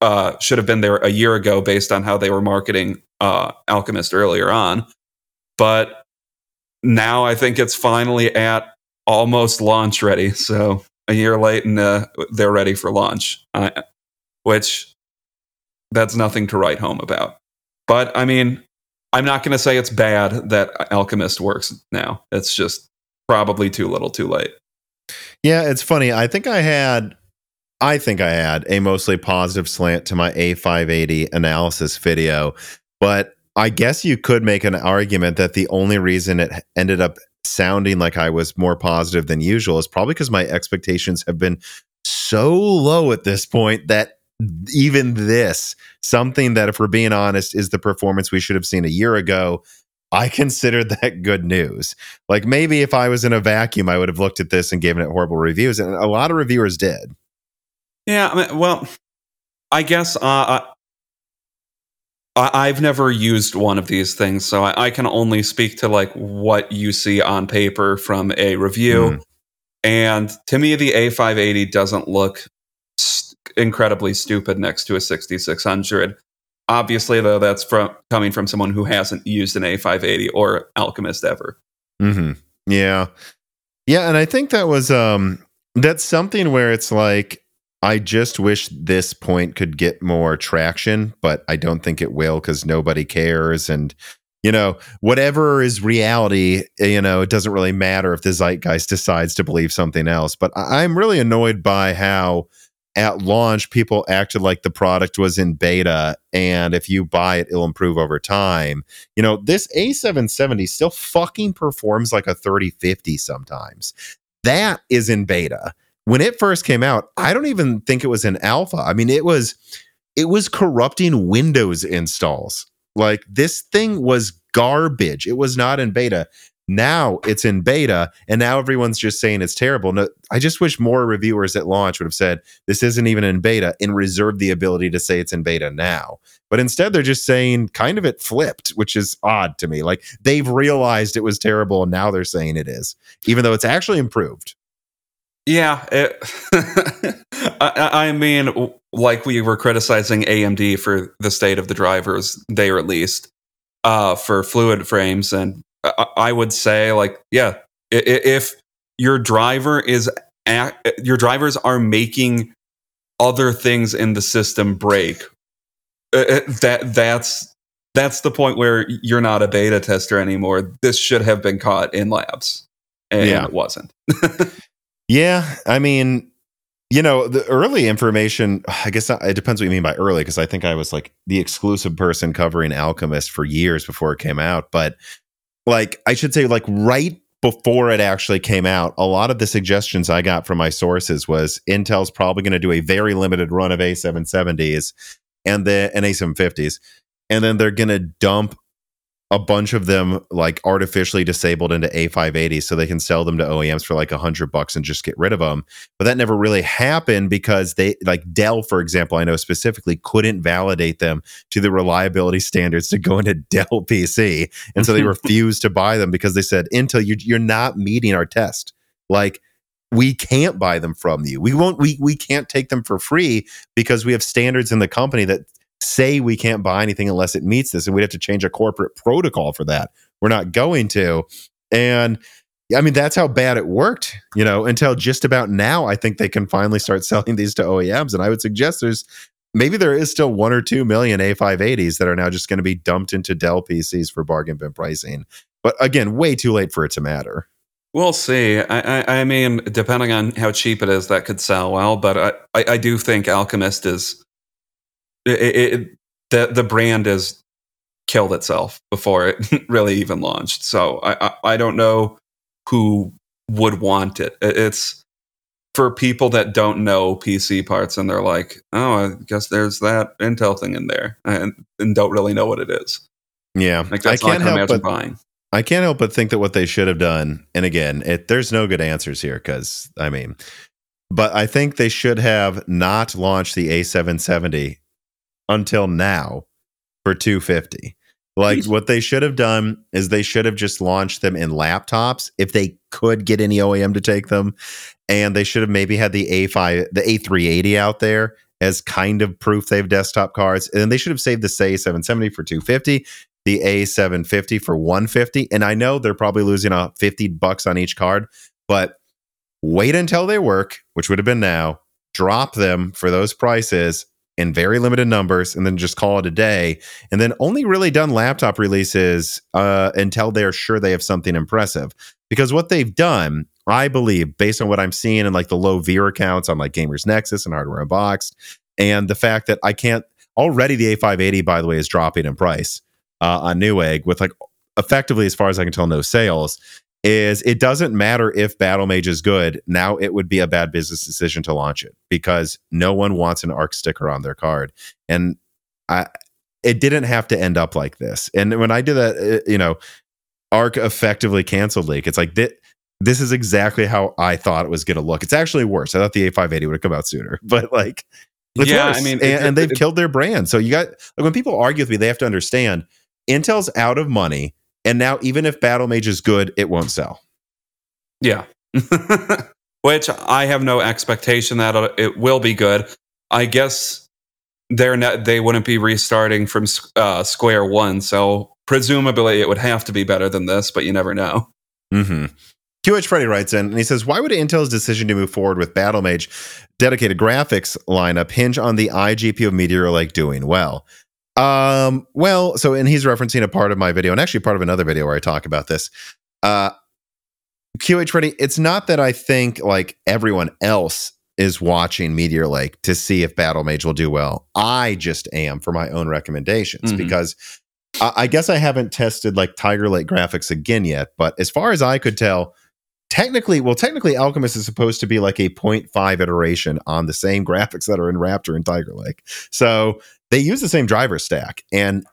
S2: uh, should have been there a year ago based on how they were marketing, uh, Alchemist earlier on. But now I think it's finally at almost launch ready. So a year late and uh, they're ready for launch. I, which that's nothing to write home about. But I mean, I'm not going to say it's bad that Alchemist works now. It's just probably too little, too late.
S1: Yeah, it's funny. I think I had I think I had a mostly positive slant to my A580 analysis video, but I guess you could make an argument that the only reason it ended up sounding like I was more positive than usual is probably because my expectations have been so low at this point that even this, something that, if we're being honest, is the performance we should have seen a year ago, I considered (laughs) that good news. Like maybe if I was in a vacuum, I would have looked at this and given it horrible reviews, and a lot of reviewers did.
S2: Yeah, I mean, well, I guess uh, I, I've never used one of these things, so I, I can only speak to like what you see on paper from a review.
S1: Mm.
S2: And to me, the A580 doesn't look incredibly stupid next to a 6600. Obviously, though, that's from coming from someone who hasn't used an A580 or Alchemist ever.
S1: hmm Yeah. Yeah. And I think that was, um, that's something where it's like, I just wish this point could get more traction, but I don't think it will because nobody cares. And, you know, whatever is reality, you know, it doesn't really matter if the zeitgeist decides to believe something else. But I'm really annoyed by how at launch people acted like the product was in beta. And if you buy it, it'll improve over time. You know, this A770 still fucking performs like a 3050 sometimes. That is in beta. When it first came out, I don't even think it was in alpha. I mean, it was it was corrupting Windows installs. Like this thing was garbage. It was not in beta. Now it's in beta, and now everyone's just saying it's terrible. No, I just wish more reviewers at launch would have said this isn't even in beta and reserved the ability to say it's in beta now. But instead, they're just saying kind of it flipped, which is odd to me. Like they've realized it was terrible, and now they're saying it is, even though it's actually improved.
S2: Yeah, it, (laughs) I, I mean, like we were criticizing AMD for the state of the drivers they released uh, for fluid frames, and I, I would say, like, yeah, if your driver is your drivers are making other things in the system break, uh, uh, that that's that's the point where you're not a beta tester anymore. This should have been caught in labs, and
S1: Yeah.
S2: it wasn't. (laughs)
S1: Yeah, I mean, you know, the early information, I guess it depends what you mean by early, because I think I was like the exclusive person covering Alchemist for years before it came out. But like, I should say, like, right before it actually came out, a lot of the suggestions I got from my sources was Intel's probably going to do a very limited run of A770s and the and A750s, and then they're going to dump a bunch of them like artificially disabled into A580 so they can sell them to OEMs for like a hundred bucks and just get rid of them. But that never really happened because they like Dell, for example, I know specifically couldn't validate them to the reliability (laughs) standards to go into Dell PC. And so they (laughs) refused to buy them because they said, Intel, you, you're not meeting our test. Like we can't buy them from you. We won't, we, we can't take them for free because we have standards in the company that say we can't buy anything unless it meets this and we'd have to change a corporate protocol for that. We're not going to. And i mean that's how bad it worked you know until just about now i think they can finally start (laughs) selling these to oems and i would suggest there's maybe there is still one or two million a580s that are now just going to be dumped into dell pcs for bargain bin pricing. But again way too late for it to matter.
S2: We'll see. I, I, I, mean, depending on how cheap it is, that could sell well. But I, I, I do think Alchemist is it, it, the the brand has killed itself before it (laughs) really even launched. So I, I, I don't know who would want it. It's for people that don't know PC parts and they're like, oh, I guess there's that Intel thing in there, and, and don't really know what it is.
S1: Yeah,
S2: like that's I can't help but buying.
S1: I can't help but think that what they should have done, and again, it, there's no good answers here because I mean, but I think they should have not launched the A770 until now for 250. Like what they should have done is they should have just launched them in laptops if they could get any OEM to take them, and they should have maybe had the A5, the A380 out there as kind of proof they have desktop cards, and they should have saved the say 770 for 250 the A750 for 150 and I know they're probably losing a 50 bucks on each card, but wait until they work, which would have been now, drop them for those prices in very limited numbers and then just call it a day and then only really done laptop releases uh, until they're sure they have something impressive because what they've done i believe based on what i'm seeing in like the low viewer accounts on like gamers nexus and hardware unboxed and the fact that i can't already the a580 by the way is dropping in price uh, on Newegg with like effectively, as far as I can tell, no sales. Is it doesn't matter if Battlemage is good. Now it would be a bad business decision to launch it because no one wants an ARC sticker on their card. And I, it didn't have to end up like this. And when I did that, uh, you know, ARC effectively canceled Leak. It's like that this is exactly how I thought it was going to look. It's actually worse. I thought the A580 would have come out sooner, (laughs) but like, yeah, worse. I mean, and, it, and they've it, killed their brand. So you got like when people argue with me, they have to understand Intel's out of money, and now even if Battlemage is good, it won't sell.
S2: Yeah. (laughs) Which I have no expectation that it will be good. I guess they're not, they wouldn't be restarting from uh, square one, so presumably it would have to be better than this, but you never know.
S1: Mm-hmm. QH Freddy writes in and he says, Why would Intel's decision to move forward with Battlemage dedicated graphics lineup hinge on the iGPU of Meteor Lake doing well? Um, well, so and he's referencing a part of my video and actually part of another video where I talk about this. Uh QH Freddy, it's not that I think like everyone else is watching Meteor Lake to see if Battlemage will do well. I just am for my own recommendations mm-hmm. because I, I guess I haven't tested like Tiger Lake graphics again yet, but as far as I could tell, technically, well, technically, Alchemist is supposed to be like a 0.5 iteration on the same (laughs) graphics that are in Raptor and Tiger Lake. So they use the same driver stack and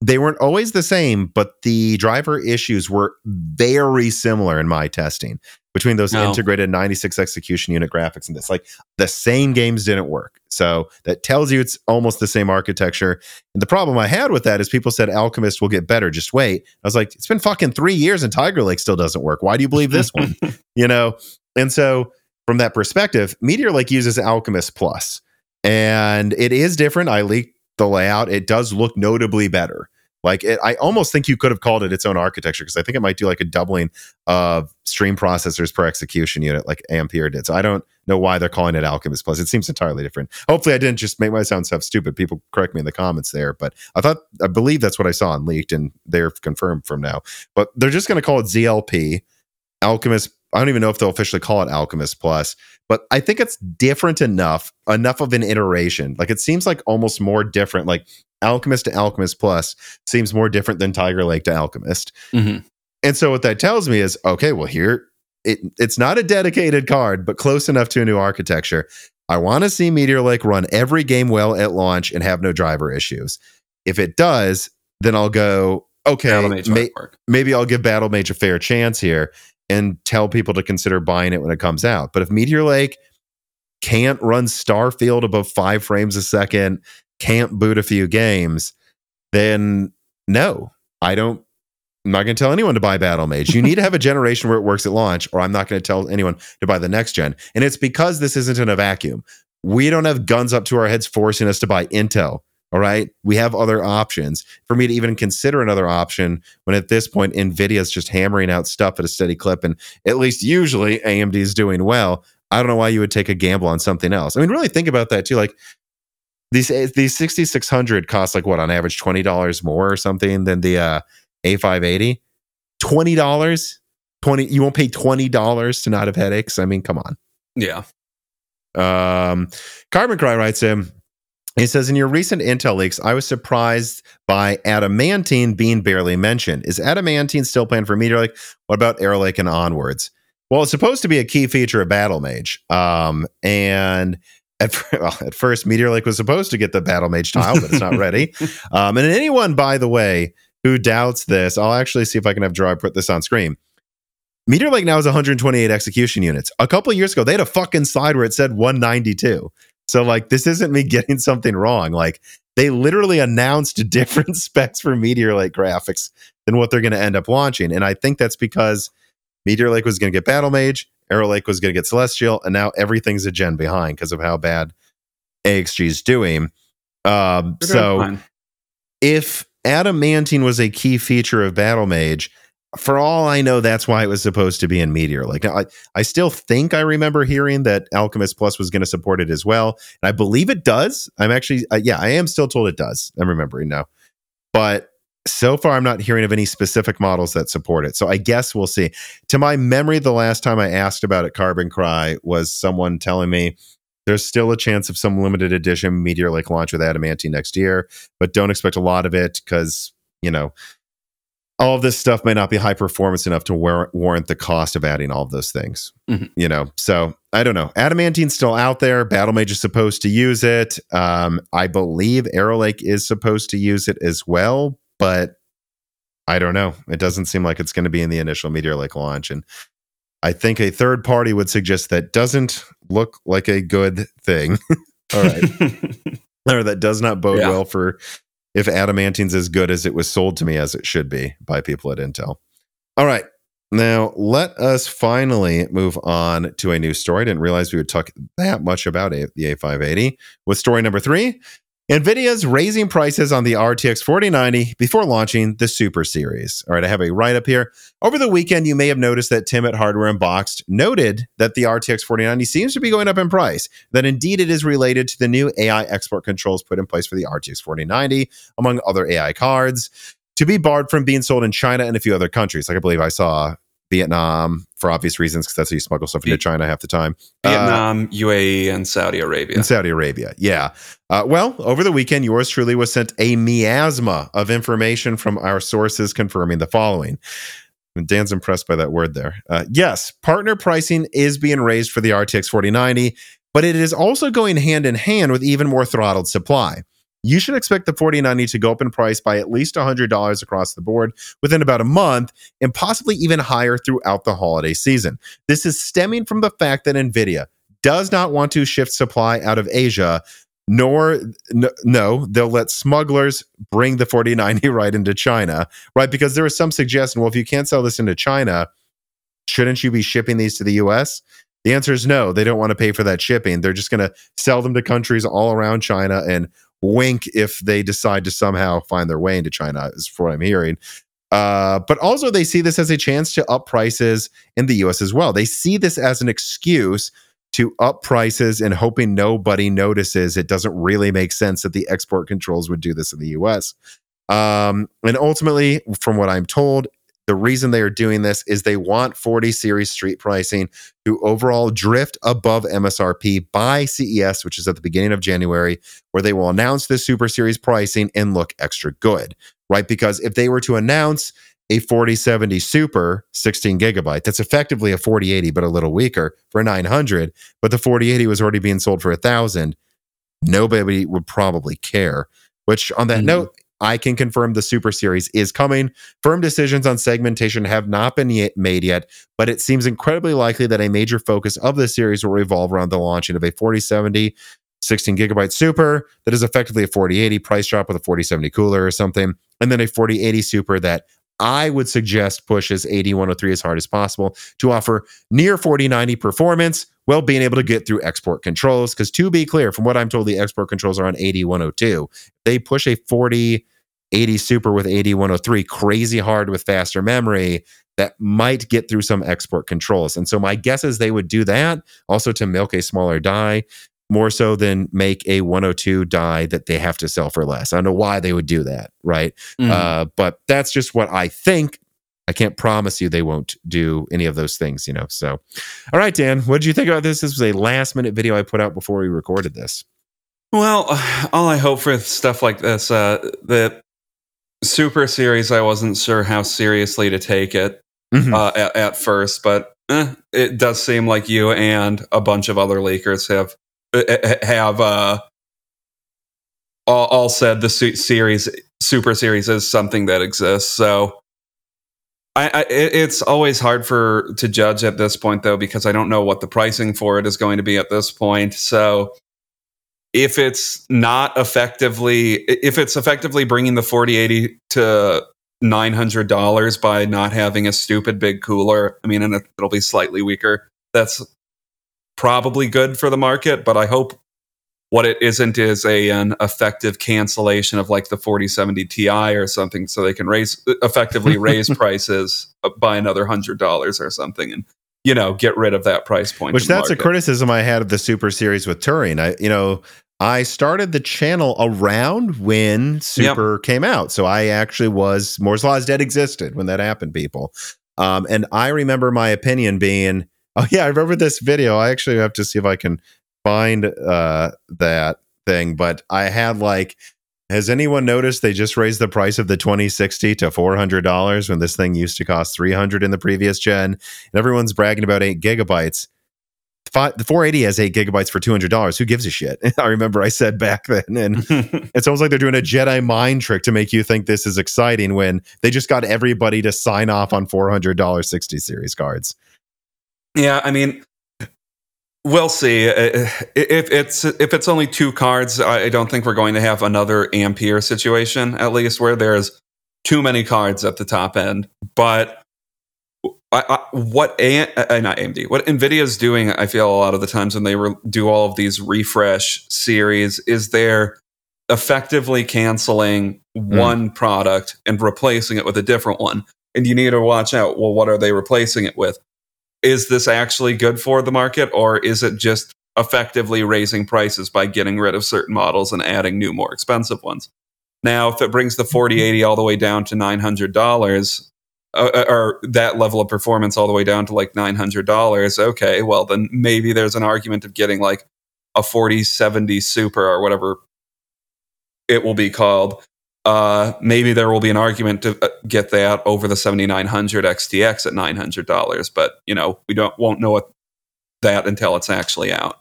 S1: they weren't always the same, but the driver issues were very similar in my testing between those no. integrated 96 execution unit graphics and this. Like the same games didn't work. So that tells you it's almost the same architecture. And the problem I had with that is people said Alchemist will get better. Just wait. I was like, it's been fucking three years and Tiger Lake still doesn't work. Why do you believe this one? (laughs) you know? And so from that perspective, Meteor Lake uses Alchemist Plus. And it is different. I leaked the layout, it does look notably better. Like it, I almost think you could have called it its own architecture because I think it might do like a doubling of stream processors per execution unit, like Ampere did. So I don't know why they're calling it Alchemist Plus. It seems entirely different. Hopefully, I didn't just make my sound stuff stupid. People correct me in the comments there, but I thought I believe that's what I saw and leaked, and they're confirmed from now. But they're just going to call it ZLP Alchemist. I don't even know if they'll officially call it Alchemist Plus but I think it's different enough, enough of an iteration. Like it seems like almost more different. Like Alchemist to Alchemist Plus seems more different than Tiger Lake to Alchemist. Mm-hmm. And so what that tells me is, okay, well here it, it's not a dedicated card, but close enough to a new architecture. I want to see Meteor Lake run every game well at launch and have no driver issues. If it does, then I'll go, okay, may, maybe I'll give Battlemage a fair chance here and tell people to consider buying it when it comes out. But if Meteor Lake can't run Starfield above five frames a second, can't boot a few games, then no, I don't. I'm not going to tell anyone to buy Battlemage. You need to have a generation where it works at launch, or I'm not going to tell anyone to buy the next gen. And it's because this isn't in a vacuum. We don't have guns up to our heads forcing us to buy Intel all right. We have other options. For me to even consider another option when at this point, NVIDIA is just hammering out stuff at a steady clip. And at least usually AMD is doing well. I don't know why you would take a gamble on something else. I mean, really think about that too. Like these, these 6600 cost like what on average $20 more or something than the uh, A580. $20 20 you won't pay $20 to not have headaches. I mean, come on.
S2: Yeah.
S1: Um, Carbon Cry writes him. He says, In your recent intel leaks, I was surprised by Adamantine being barely mentioned. Is Adamantine still planned for Meteor Lake? What about Arrow Lake and onwards? Well, it's supposed to be a key feature of Battlemage. Um, and at, (laughs) well, at first, Meteor Lake was supposed to get the Battlemage tile, but it's not ready. (laughs) Um, and anyone, by the way, who doubts this, I'll actually see if I can have Draw put this on screen. Meteor Lake now has 128 execution units. A couple years ago, they had a fucking slide where it said 192. So, like, this isn't me (laughs) getting something wrong. Like, they literally announced (laughs) different specs for Meteor Lake graphics than what they're going to end up launching. And I think that's because Meteor Lake was going to get Battlemage, Arrow Lake was going to get Celestial, and now everything's a gen behind because of how bad AXG is doing. Um, so, if Adamantine was a key feature of Battlemage, for all I know, that's why it was supposed to be in Meteor. Like I, I still think I remember hearing that Alchemist Plus was going to support it as well, and I believe it does. I'm actually, uh, yeah, I am still told it does. I'm remembering now, but so far I'm not hearing of any specific models that support it. So I guess we'll see. To my memory, the last time I asked about it, Carbon Cry was someone telling me there's still a chance of some limited edition Meteor Lake launch with Adamantine next year, but don't expect a lot of it because you know all of this stuff may not be high performance enough to war- warrant the cost of adding all of those things. Mm-hmm. You know, so I don't know. Adamantine's still out there. Battlemage is supposed to use it. Um, I believe Arrow Lake is supposed to use it as well, but I don't know. It doesn't seem like it's going to be in the initial Meteor Lake launch. And I think a third party would suggest that doesn't look like a good thing. (laughs) all right. (laughs) or that does not bode yeah. well for if adamantine's as good as it was sold to me as it should be by people at Intel. All right. Now, let us finally move on to a new story. I didn't realize we would talk that much about a- the A580 with story number three NVIDIA's raising prices on the RTX 4090 before launching the Super Series. All right, I have a write up here. Over the weekend, you may have noticed that Tim at Hardware Unboxed noted that the RTX 4090 seems to be going up in price, that indeed it is related to the new AI export controls put in place for the RTX 4090, among other AI cards, to be barred from being sold in China and a few other countries. Like I believe I saw Vietnam for obvious reasons because that's how you smuggle stuff into China half the time.
S2: Vietnam, uh, UAE, and Saudi Arabia.
S1: And Saudi Arabia, yeah. Uh, well, over the weekend, yours truly was sent a miasma of information from our sources confirming the following. Dan's impressed by that word there. Uh, yes, partner pricing is being raised for the RTX 4090, but it is also going hand in hand with even more throttled supply you should expect the 4090 to go up in price by at least $100 across the board within about a month and possibly even higher throughout the holiday season. This is stemming from the fact that Nvidia does not want to shift supply out of Asia nor no, they'll let smugglers bring the 4090 (laughs) right into China, right? Because there was some suggestion, well, if you can't sell this into China, shouldn't you be shipping these to the US? The answer is no. They don't want to pay for that shipping. They're just going to sell them to countries all around China and wink if they decide to somehow find their way into China, is what I'm hearing. Uh, but also, they see this as a chance to up prices in the US as well. They see this as an excuse to up prices and hoping nobody notices. It doesn't really make sense that the export controls would do this in the US. Um, and ultimately, from what I'm told, the reason they are doing this is they want 40 series street pricing to overall drift above MSRP by CES, which is at the beginning of January, where they will announce this super series pricing and look extra good, right? Because if they were to announce a 4070 Super 16 gigabyte, that's effectively a 4080, but a little weaker for 900, but the 4080 was already being sold for a thousand, nobody would probably care. Which, on that mm-hmm. note, I can confirm the Super Series is coming. Firm decisions on segmentation have not been yet made yet, but it seems incredibly likely that a major focus of the series will revolve around the launching of a 4070 16 gigabyte super that is effectively a 4080 price drop with a 4070 cooler or something, and then a 4080 super that I would suggest pushes AD103 as hard as possible to offer near 4090 performance while being able to get through export controls. Because to be clear, from what I'm told, the export controls are on AD102. They push a 4080 Super with AD103 crazy hard with faster memory that might get through some export controls. And so my guess is they would do that also to milk a smaller die more so than make a 102 die that they have to sell for less. I don't know why they would do that, right? Mm. Uh, but that's just what I think. I can't promise you they won't do any of those things, you know. So, all right, Dan, what did you think about this? This was a last minute video I put out before we recorded this.
S2: Well, all I hope for stuff like this, uh, the Super Series, I wasn't sure how seriously to take it
S1: Mhm.
S2: uh, at, at first, but eh, it does seem like you and a bunch of other leakers have eh, have uh, all, all said the su- series Super Series is something that exists. So I, I, it's always hard for to judge at this point, though, because I don't know what the pricing for it is going to be at this point. So if it's not effectively, if it's effectively bringing the 4080 to $900 by not having a stupid big cooler, I mean, and it'll be slightly weaker. That's probably good for the market, but I hope what it isn't is a an effective cancellation of like the 4070 Ti or something, so they can raise effectively (laughs) raise prices by another hundred dollars or something, and you know get rid of that price point.
S1: Which that's a criticism I had of the Super Series with Turing. I, you know, I started the channel around when Super came out, so I actually was Moore's Law is Dead existed when that happened, people. Um, and I remember my opinion being, oh yeah, I remember this video. I actually have to see if I can find uh, that thing, but I had like. Has anyone noticed they just raised the price of the 2060 to $400 when this thing used to cost 300 in the previous gen? And everyone's bragging about 8 gigabytes fi- the 480 has eight gigabytes for two hundred dollars. Who gives a shit? (laughs) I remember I said back then, and (laughs) it's almost like they're doing a Jedi mind trick to make you think this is exciting when they just got everybody to sign off on four hundred dollars sixty series cards.
S2: Yeah, I mean, we'll see. Uh, If it's if it's only two cards, I don't think we're going to have another Ampere situation. At least where there's too many cards at the top end. But I, I, what A, uh, not AMD, what Nvidia is doing, I feel a lot of the times when they re- do all of these refresh series, is they're effectively canceling one product and replacing it with a different one. And you need to watch out. Well, what are they replacing it with? Is this actually good for the market or is it just effectively raising prices by getting rid of certain models and adding new more expensive ones? Now if it brings the 4080 all the way down to $900 uh, or that level of performance all the way down to like $900 okay well then maybe there's an argument of getting like a 4070 super or whatever it will be called uh, maybe there will be an argument to uh, get that over the 7900 XTX at $900, but you know, we don't won't know what that until it's actually out.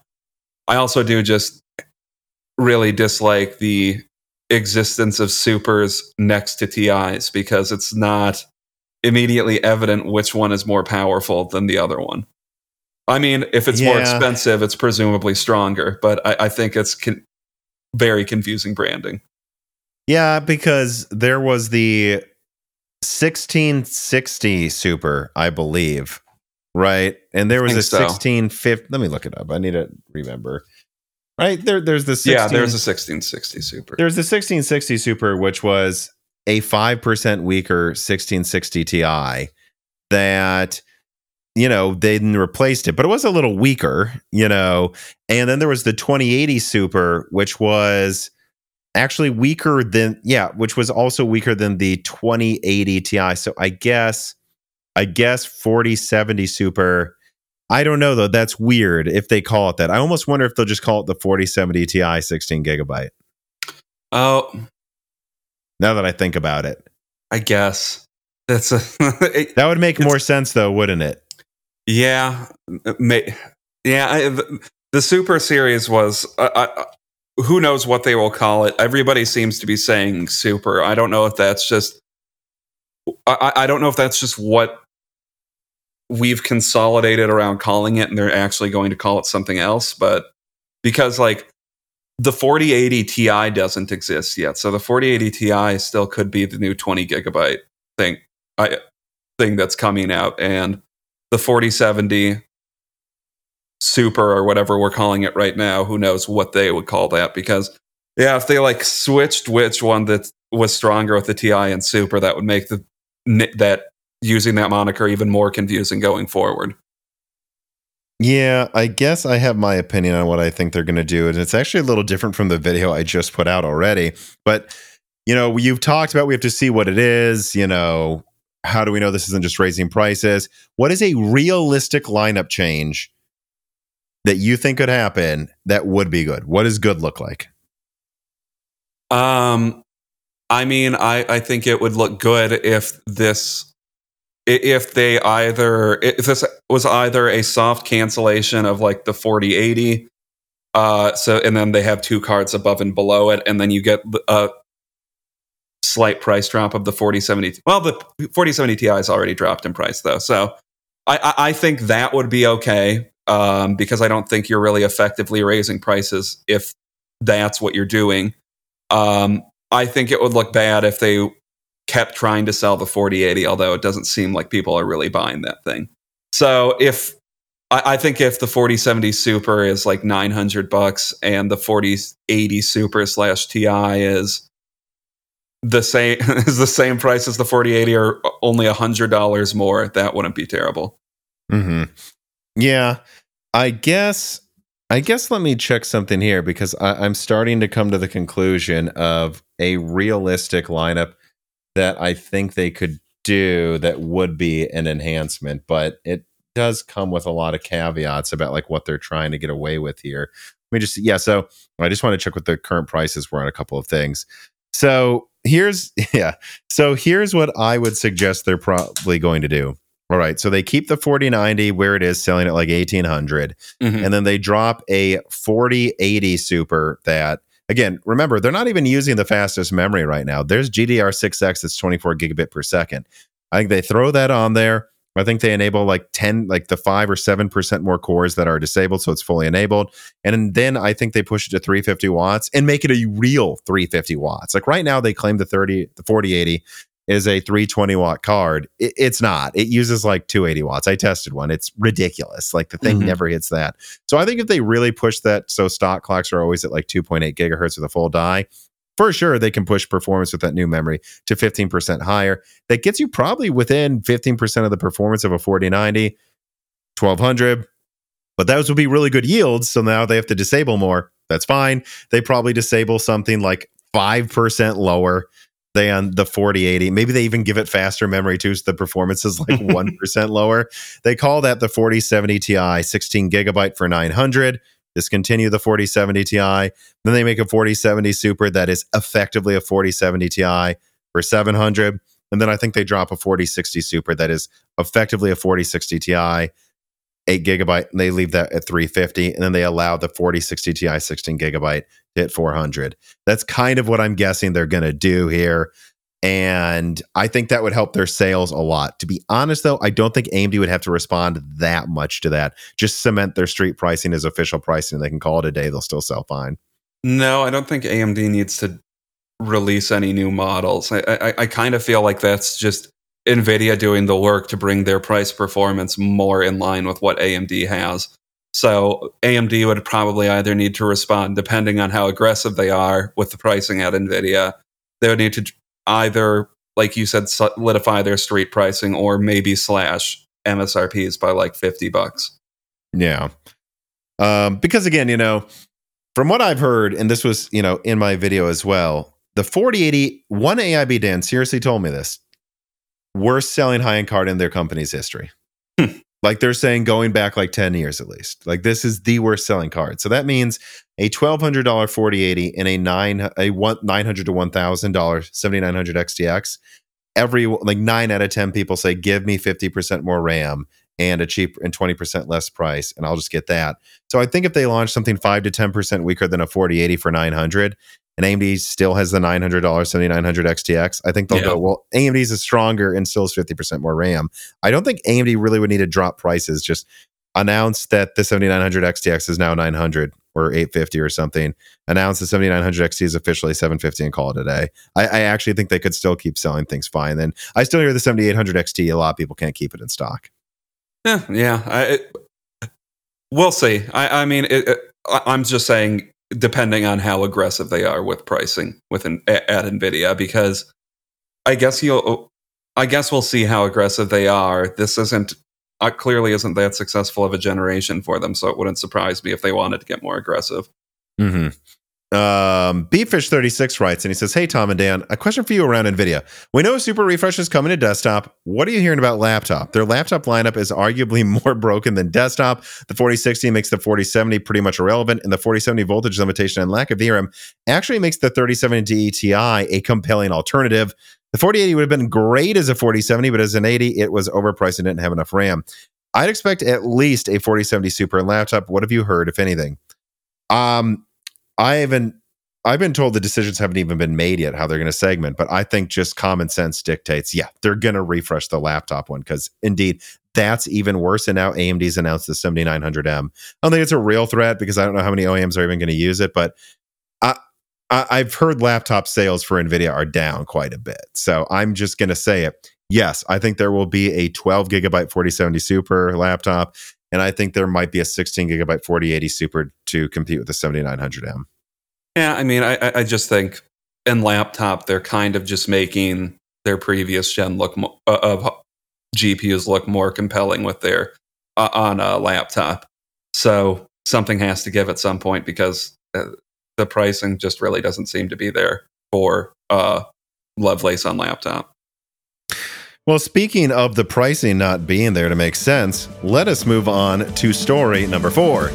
S2: I also do just really dislike the existence of supers next to TIs because it's not immediately evident which one is more powerful than the other one. I mean, if it's more expensive, it's presumably stronger, but I, I think it's con- very confusing branding.
S1: Yeah, because there was the 1660 Super, I believe, right? And there was a
S2: so.
S1: 1650. Let me look it up. I need to remember. Right there, there's the 16,
S2: yeah, there's a 1660 Super.
S1: There's the 1660 Super, which was a 5% weaker 1660 Ti that, you know, they replaced it, but it was a little weaker, you know. And then there was the 2080 Super, which was actually weaker than, yeah, which was also weaker than the 2080 Ti. So I guess, I guess 4070 Super. I don't know though. That's weird if they call it that. I almost wonder if they'll just call it the 4070 Ti 16 gigabyte.
S2: Oh,
S1: Now that I think about it,
S2: I guess that's a (laughs)
S1: that would make more sense, though, wouldn't it?
S2: yeah, may, yeah. I, the, the Super Series was. Uh, I, who knows what they will call it? Everybody seems to be saying Super. I don't know if that's just. I, I don't know if that's just what we've consolidated around calling it, and they're actually going to call it something else. But because like the 4080 Ti doesn't exist yet, so the 4080 Ti still could be the new 20 gigabyte thing. I, thing that's coming out, and the 4070 Super or whatever we're calling it right now, who knows what they would call that? Because yeah, if they like switched which one that was stronger with the Ti and Super, that would make the that using that moniker even more confusing going forward.
S1: Yeah, I guess I have my opinion on what I think they're going to do, and it's actually a little different from the video I just put out already. But you know, you've talked about we have to see what it is. You know, how do we know this isn't just raising prices? What is a realistic lineup change that you think could happen that would be good? What does good look like?
S2: Um, I mean, I, I think it would look good if this if they either if this was either a soft cancellation of like the 4080 uh so and then they have two cards above and below it and then you get a slight price drop of the 4070 well the 4070 ti is already dropped in price though so i i, I think that would be okay um because i don't think you're really effectively raising prices if that's what you're doing um I think it would look bad if they kept trying to sell the 4080, although it doesn't seem like people are really buying that thing. So if I, think if the 4070 Super is like 900 bucks and the 4080 Super slash Ti is the same (laughs) is the same price as the 4080 or only a hundred dollars more, that wouldn't be terrible.
S1: Mm-hmm. Yeah, I guess I guess let me check something here because I, am starting to come to the conclusion of a realistic lineup that I think they could do that would be an enhancement, but it does come with a lot of caveats about like what they're trying to get away with here. Let me just yeah, so I just want to check what the current prices were on a couple of things. So here's (laughs) yeah, so here's what I would suggest they're probably going to do. All right. So they keep the 4090 where it is, selling at like 1800. Mm-hmm. And then they drop a 4080 Super that, again, remember, they're not even using the fastest memory right now. There's GDDR6X that's 24 gigabit per second. I think they throw that on there. I think they enable like 10, like the five or 7% more cores that are disabled. So it's fully enabled. And then I think they push it to 350 watts and make it a real 350 watts. Like right now, they claim the 30, the 4080 is a 320 watt card. It, it's not. It uses like 280 watts. I tested one. It's ridiculous. Like the thing mm-hmm. never hits that. So I think if they really push that, so stock clocks are always at like 2.8 gigahertz with a full die. For sure, they can push performance with that new memory to 15% higher. That gets you probably within 15% of the performance of a 4090, 1200. But those would be really good yields. So now they have to disable more. That's fine. They probably disable something like 5% lower than the 4080. Maybe they even give it faster memory too, so the performance is like (laughs) 1% lower. They call that the 4070 Ti, 16 gigabyte for 900. Discontinue the 4070 Ti. Then they make a 4070 Super that is effectively a 4070 Ti for 700. And then I think they drop a 4060 Super that is effectively a 4060 Ti eight gigabyte and they leave that at 350 and then they allow the 4060 ti 16 gigabyte to hit 400 that's kind of what i'm guessing they're going to do here and i think that would help their sales a lot. To be honest though i don't think amd would have to respond that much to that. Just cement their street pricing as official pricing. And they can call it a day they'll still sell fine.
S2: No i don't think amd needs to release any new models. I, I, I kind of feel like that's just NVIDIA doing the work to bring their price performance more in line with what AMD has. So AMD would probably either need to respond, depending on how aggressive they are with the pricing at NVIDIA, they would need to either, like you said, solidify their street pricing or maybe slash MSRPs by like 50 bucks.
S1: Yeah. Um, because again, you know, from what I've heard, and this was, you know, in my video as well, the 4080, one AIB Dan seriously told me this worst selling high end card in their company's history. Hmm. Like they're saying going back like 10 years at least. Like this is the worst selling card. So that means a $1200 4080 and a 9 a 1 900 to $1000 7900 XTX. Every like 9 out of 10 people say give me 50% more RAM and a cheap and 20% less price and I'll just get that. So I think if they launch something 5 to 10% weaker than a 4080 for 900 and AMD still has the $900 7900 XTX, I think they'll yeah. go, well, AMD's is stronger and still has 50% more RAM. I don't think AMD really would need to drop prices, just announce that the 7900 XTX is now 900 or 850 or something. Announce the 7900 XT is officially 750 and call it a day. I, I actually think they could still keep selling things fine. Then I still hear the 7800 XT. A lot of people can't keep it in stock.
S2: Yeah, yeah. I, it, we'll see. I, I mean, it, it, I'm just saying depending on how aggressive they are with pricing within at Nvidia, because I guess you'll, I guess we'll see how aggressive they are. This isn't uh, clearly isn't that successful of a generation for them, so it wouldn't surprise me if they wanted to get more aggressive.
S1: Mm-hmm. Um, Beefish36 writes and he says, Hey, Tom and Dan, a question for you around NVIDIA. We know Super Refresh is coming to desktop. What are you hearing about laptop? Their laptop lineup is arguably (laughs) more broken than desktop. The 4060 makes the 4070 pretty much irrelevant, and the 4070 voltage limitation and lack of VRAM actually makes the 3070 Ti a compelling alternative. The 4080 would have been great as a 4070, but as an 80, it was overpriced and didn't have enough RAM. I'd expect at least a 4070 Super in laptop. What have you heard, if anything? Um, I haven't. I've been told the decisions haven't even been made yet how they're going to segment, but I think just common sense dictates, yeah, they're going to refresh the laptop one because indeed that's even worse. And now AMD's announced the 7900M. I don't think it's a real threat because I don't know how many OEMs are even going to use it, but I, I, have heard laptop sales for NVIDIA are down quite a bit. So I'm just going to say it. Yes, I think there will be a 12 gigabyte 4070 Super laptop and I think there might be a 16 gigabyte 4080 Super to compete with the 7900M.
S2: Yeah, I mean, I, I just think in laptop they're kind of just making their previous gen look mo- uh, of GPUs look more compelling with their uh, on a laptop. So something has to give at some point because uh, the pricing just really doesn't seem to be there for uh, Lovelace on laptop.
S1: Well, speaking of the pricing not being there to make sense, let us move on to story number four.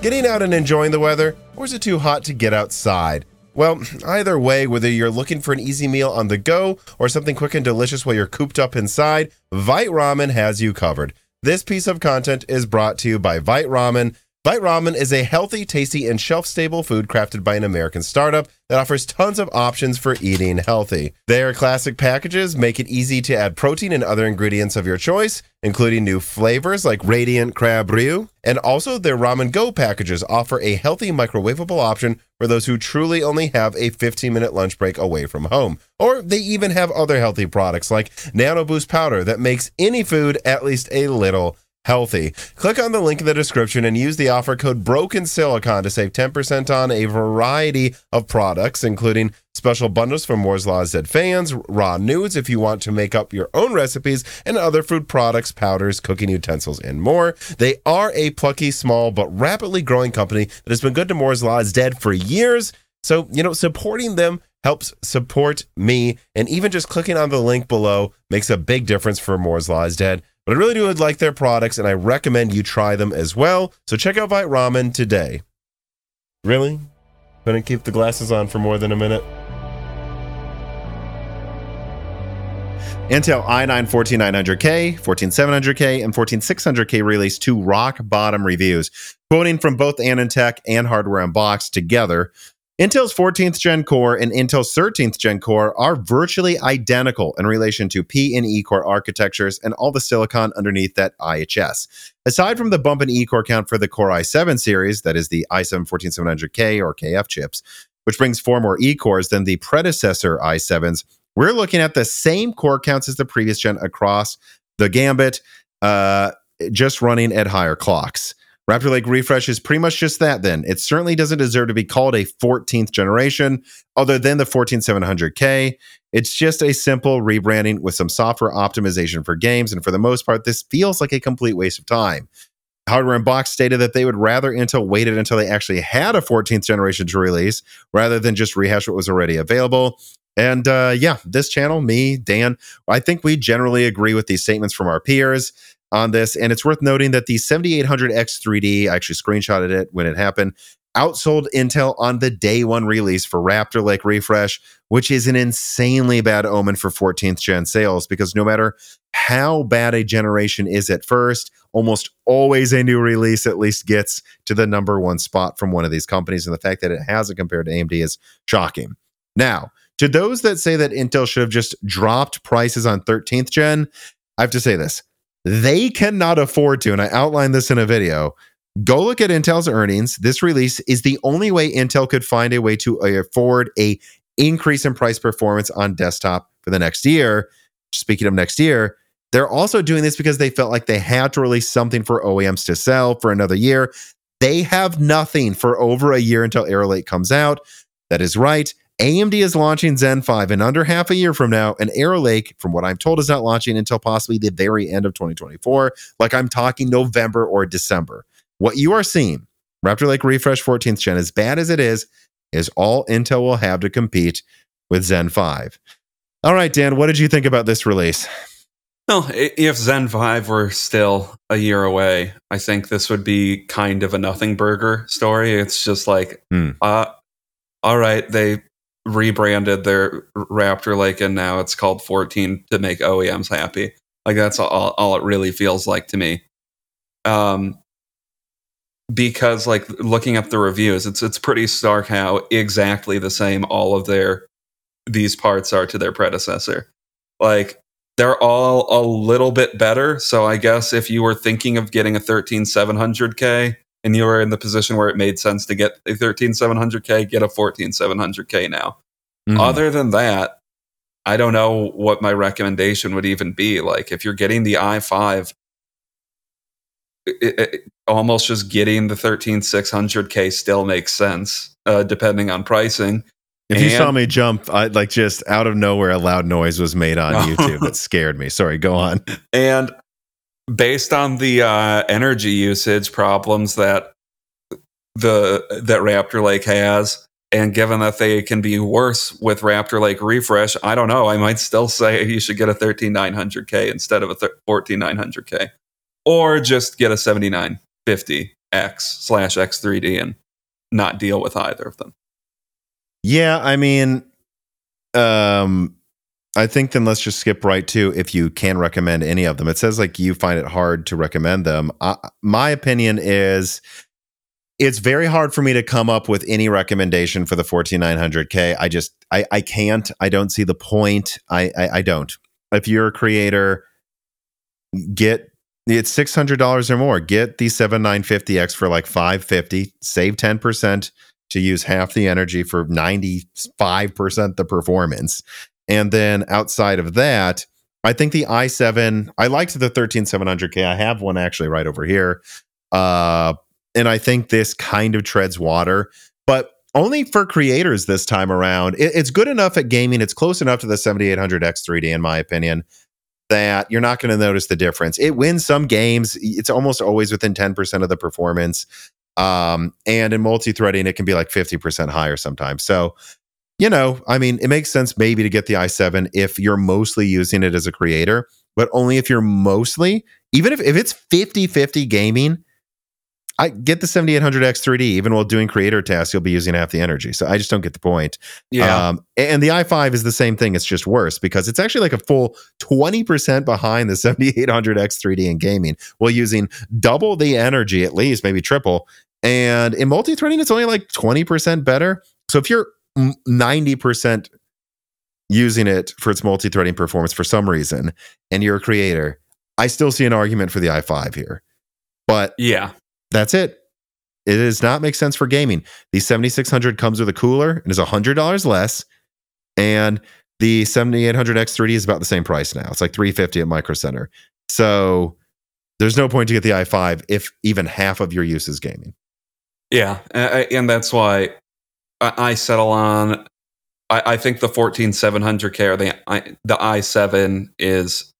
S1: Getting out and enjoying the weather, or is it too hot to get outside? Well, either way, whether you're looking for an easy meal on the go or something quick and delicious while you're cooped up inside, Vite Ramen has you covered. This piece of content is brought to you by Vite Ramen Vite Ramen is a healthy, tasty, and shelf stable food crafted by an American startup that offers tons of options for eating healthy. Their classic packages make it easy to add protein and other ingredients of your choice, including new flavors like Radiant Crab Ryu. And also, their Ramen Go packages offer a healthy microwavable option for those who truly only have a 15 minute lunch break away from home. Or they even have other healthy products like Nano Boost Powder that makes any food at least a little healthy. Click on the link in the description and use the offer code Broken Silicon to save 10% on a variety of products, including special bundles for Moore's Law Z fans, raw nudes if you want to make up your own recipes, and other food products, powders, cooking utensils, and more. They are a plucky, small, but rapidly growing company that has been good to Moore's Law dead for years. So, you know, supporting them helps support me. And even just clicking on the link below makes a big difference for Moore's Law Dead. But I really do like their products and I recommend you try them as well. So check out Vite Ramen today. Really? Couldn't keep the glasses on for more than a minute? Intel i9 14900K, 14700K, and 14600K released to rock bottom reviews, quoting from both AnandTech and Hardware Unboxed together. Intel's 14th gen core and Intel's 13th gen core are virtually identical in relation to P and E core architectures and all the silicon underneath that IHS. Aside from the bump in E core count for the Core i7 series, that is the i7 14700K or KF chips, which brings four more E cores than the predecessor i7s, we're looking at the same core counts as the previous gen across the gambit, uh, just running at higher clocks. Raptor Lake Refresh is pretty much just that then. It certainly doesn't deserve to be called a 14th generation other than the 14700K. It's just a simple rebranding with some software optimization for games. And for the most part, this feels like a complete waste of time. Hardware Unboxed stated that they would rather Intel waited until they actually had a 14th generation to release rather than just rehash what was already available. And uh, yeah, this channel, me, Dan, I think we generally agree with these statements from our peers on this. And it's worth noting that the 7800X3D, I actually screenshotted it when it happened, outsold Intel on the day one release for Raptor Lake Refresh, which is an insanely bad omen for 14th gen sales because no matter how bad a generation is at first, almost always a new release at least gets to the number one spot from one of these companies. And the fact that it hasn't compared to AMD is shocking. Now, to those that say that Intel should have just dropped prices on 13th gen, I have to say this they cannot afford to, and I outlined this in a video. Go look at Intel's earnings. This release is the only way Intel could find a way to uh, afford a increase in price performance on desktop for the next year. Speaking of next year, they're also doing this because they felt like they had to release something for OEMs to sell for another year. They have nothing for over a year until Lake comes out. That is right. AMD is launching Zen 5 in under half a year from now, and Arrow Lake, from what I'm told, is not launching until possibly the very end of 2024. Like I'm talking November or December. What you are seeing Raptor Lake Refresh 14th gen, as bad as it is, is all Intel will have to compete with Zen 5. All right, Dan, what did you think about this release?
S2: Well, if Zen 5 were still a year away, I think this would be kind of a nothing burger story. It's just like, hmm. uh, all right, they rebranded their Raptor Lake and now it's called 14 to make OEMs happy. Like that's all, all it really feels like to me. Um, because like looking at the reviews, it's it's pretty stark how exactly the same all of their these parts are to their predecessor. Like they're all a little bit better. So I guess if you were thinking of getting a 13700K and you were in the position where it made sense to get a 13700K, get a 14700K now. Mm-hmm. Other than that, I don't know what my recommendation would even be. Like if you're getting the i5, it, it, almost just getting the 13600K still makes sense, uh, depending on pricing.
S1: If you saw me jump, I like just out of nowhere, a loud noise was made on (laughs) YouTube that scared me. Sorry, go on.
S2: And based on the uh, energy usage problems that the that Raptor Lake has, and given that they can be worse with Raptor Lake refresh, I don't know. I might still say you should get a 13900K instead of a 14900K, or just get a 7950X slash X3D and not deal with either of them.
S1: Yeah, I mean, um, I think then let's just skip right to if you can recommend any of them. It says like you find it hard to recommend them. Uh, my opinion is it's very hard for me to come up with any recommendation for the 14900K. I just I I can't. I don't see the point. I I, I don't. If you're a creator, get it's six hundred dollars or more. Get the seven nine fifty X for like five fifty. Save ten percent to use half the energy for 95% the performance. And then outside of that, I think the i7, I liked the 13700K. I have one actually right over here. Uh, and I think this kind of treads water, but only for creators this time around. It, it's good enough at gaming. It's close enough to the 7800X3D, in my opinion, that you're not going to notice the difference. It wins some games. It's almost always within 10% of the performance. Um, and in multi-threading, it can be like 50% higher sometimes. So, you know, I mean, it makes sense maybe to get the i7 if you're mostly using it as a creator, but only if you're mostly, even if, if it's 50 50 gaming, I get the 7800X 3D. Even while doing creator tasks, you'll be using half the energy. So I just don't get the point.
S2: Yeah. Um,
S1: and the i5 is the same thing. It's just worse because it's actually like a full 20% behind the 7800X 3D in gaming while using double the energy, at least, maybe triple. And in multi threading, it's only like 20% better. So if you're 90% using it for its multi threading performance for some reason and you're a creator, I still see an argument for the i5 here. But
S2: yeah,
S1: that's it. It does not make sense for gaming. The 7600 comes with a cooler and is $100 less. And the 7800X3D is about the same price now. It's like 350 at Micro Center. So there's no point to get the i5 if even half of your use is gaming.
S2: Yeah, and that's why I settle on. I think the 14700K or the the i7 is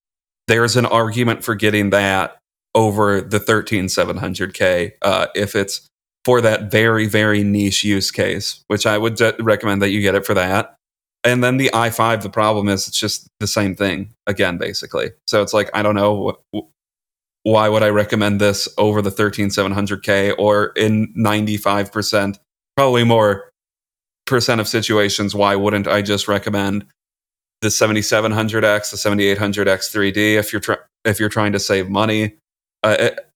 S2: there's an argument for getting that over the 13700K uh, if it's for that very very niche use case, which I would recommend that you get it for that. And then the i5, the problem is it's just the same thing again, basically. So it's like I don't know why would I recommend this over the 13700K or in 95%, probably more percent of situations, why wouldn't I just recommend the 7700X, the 7800X 3D if you're tr- if you're trying to save money? Uh, it,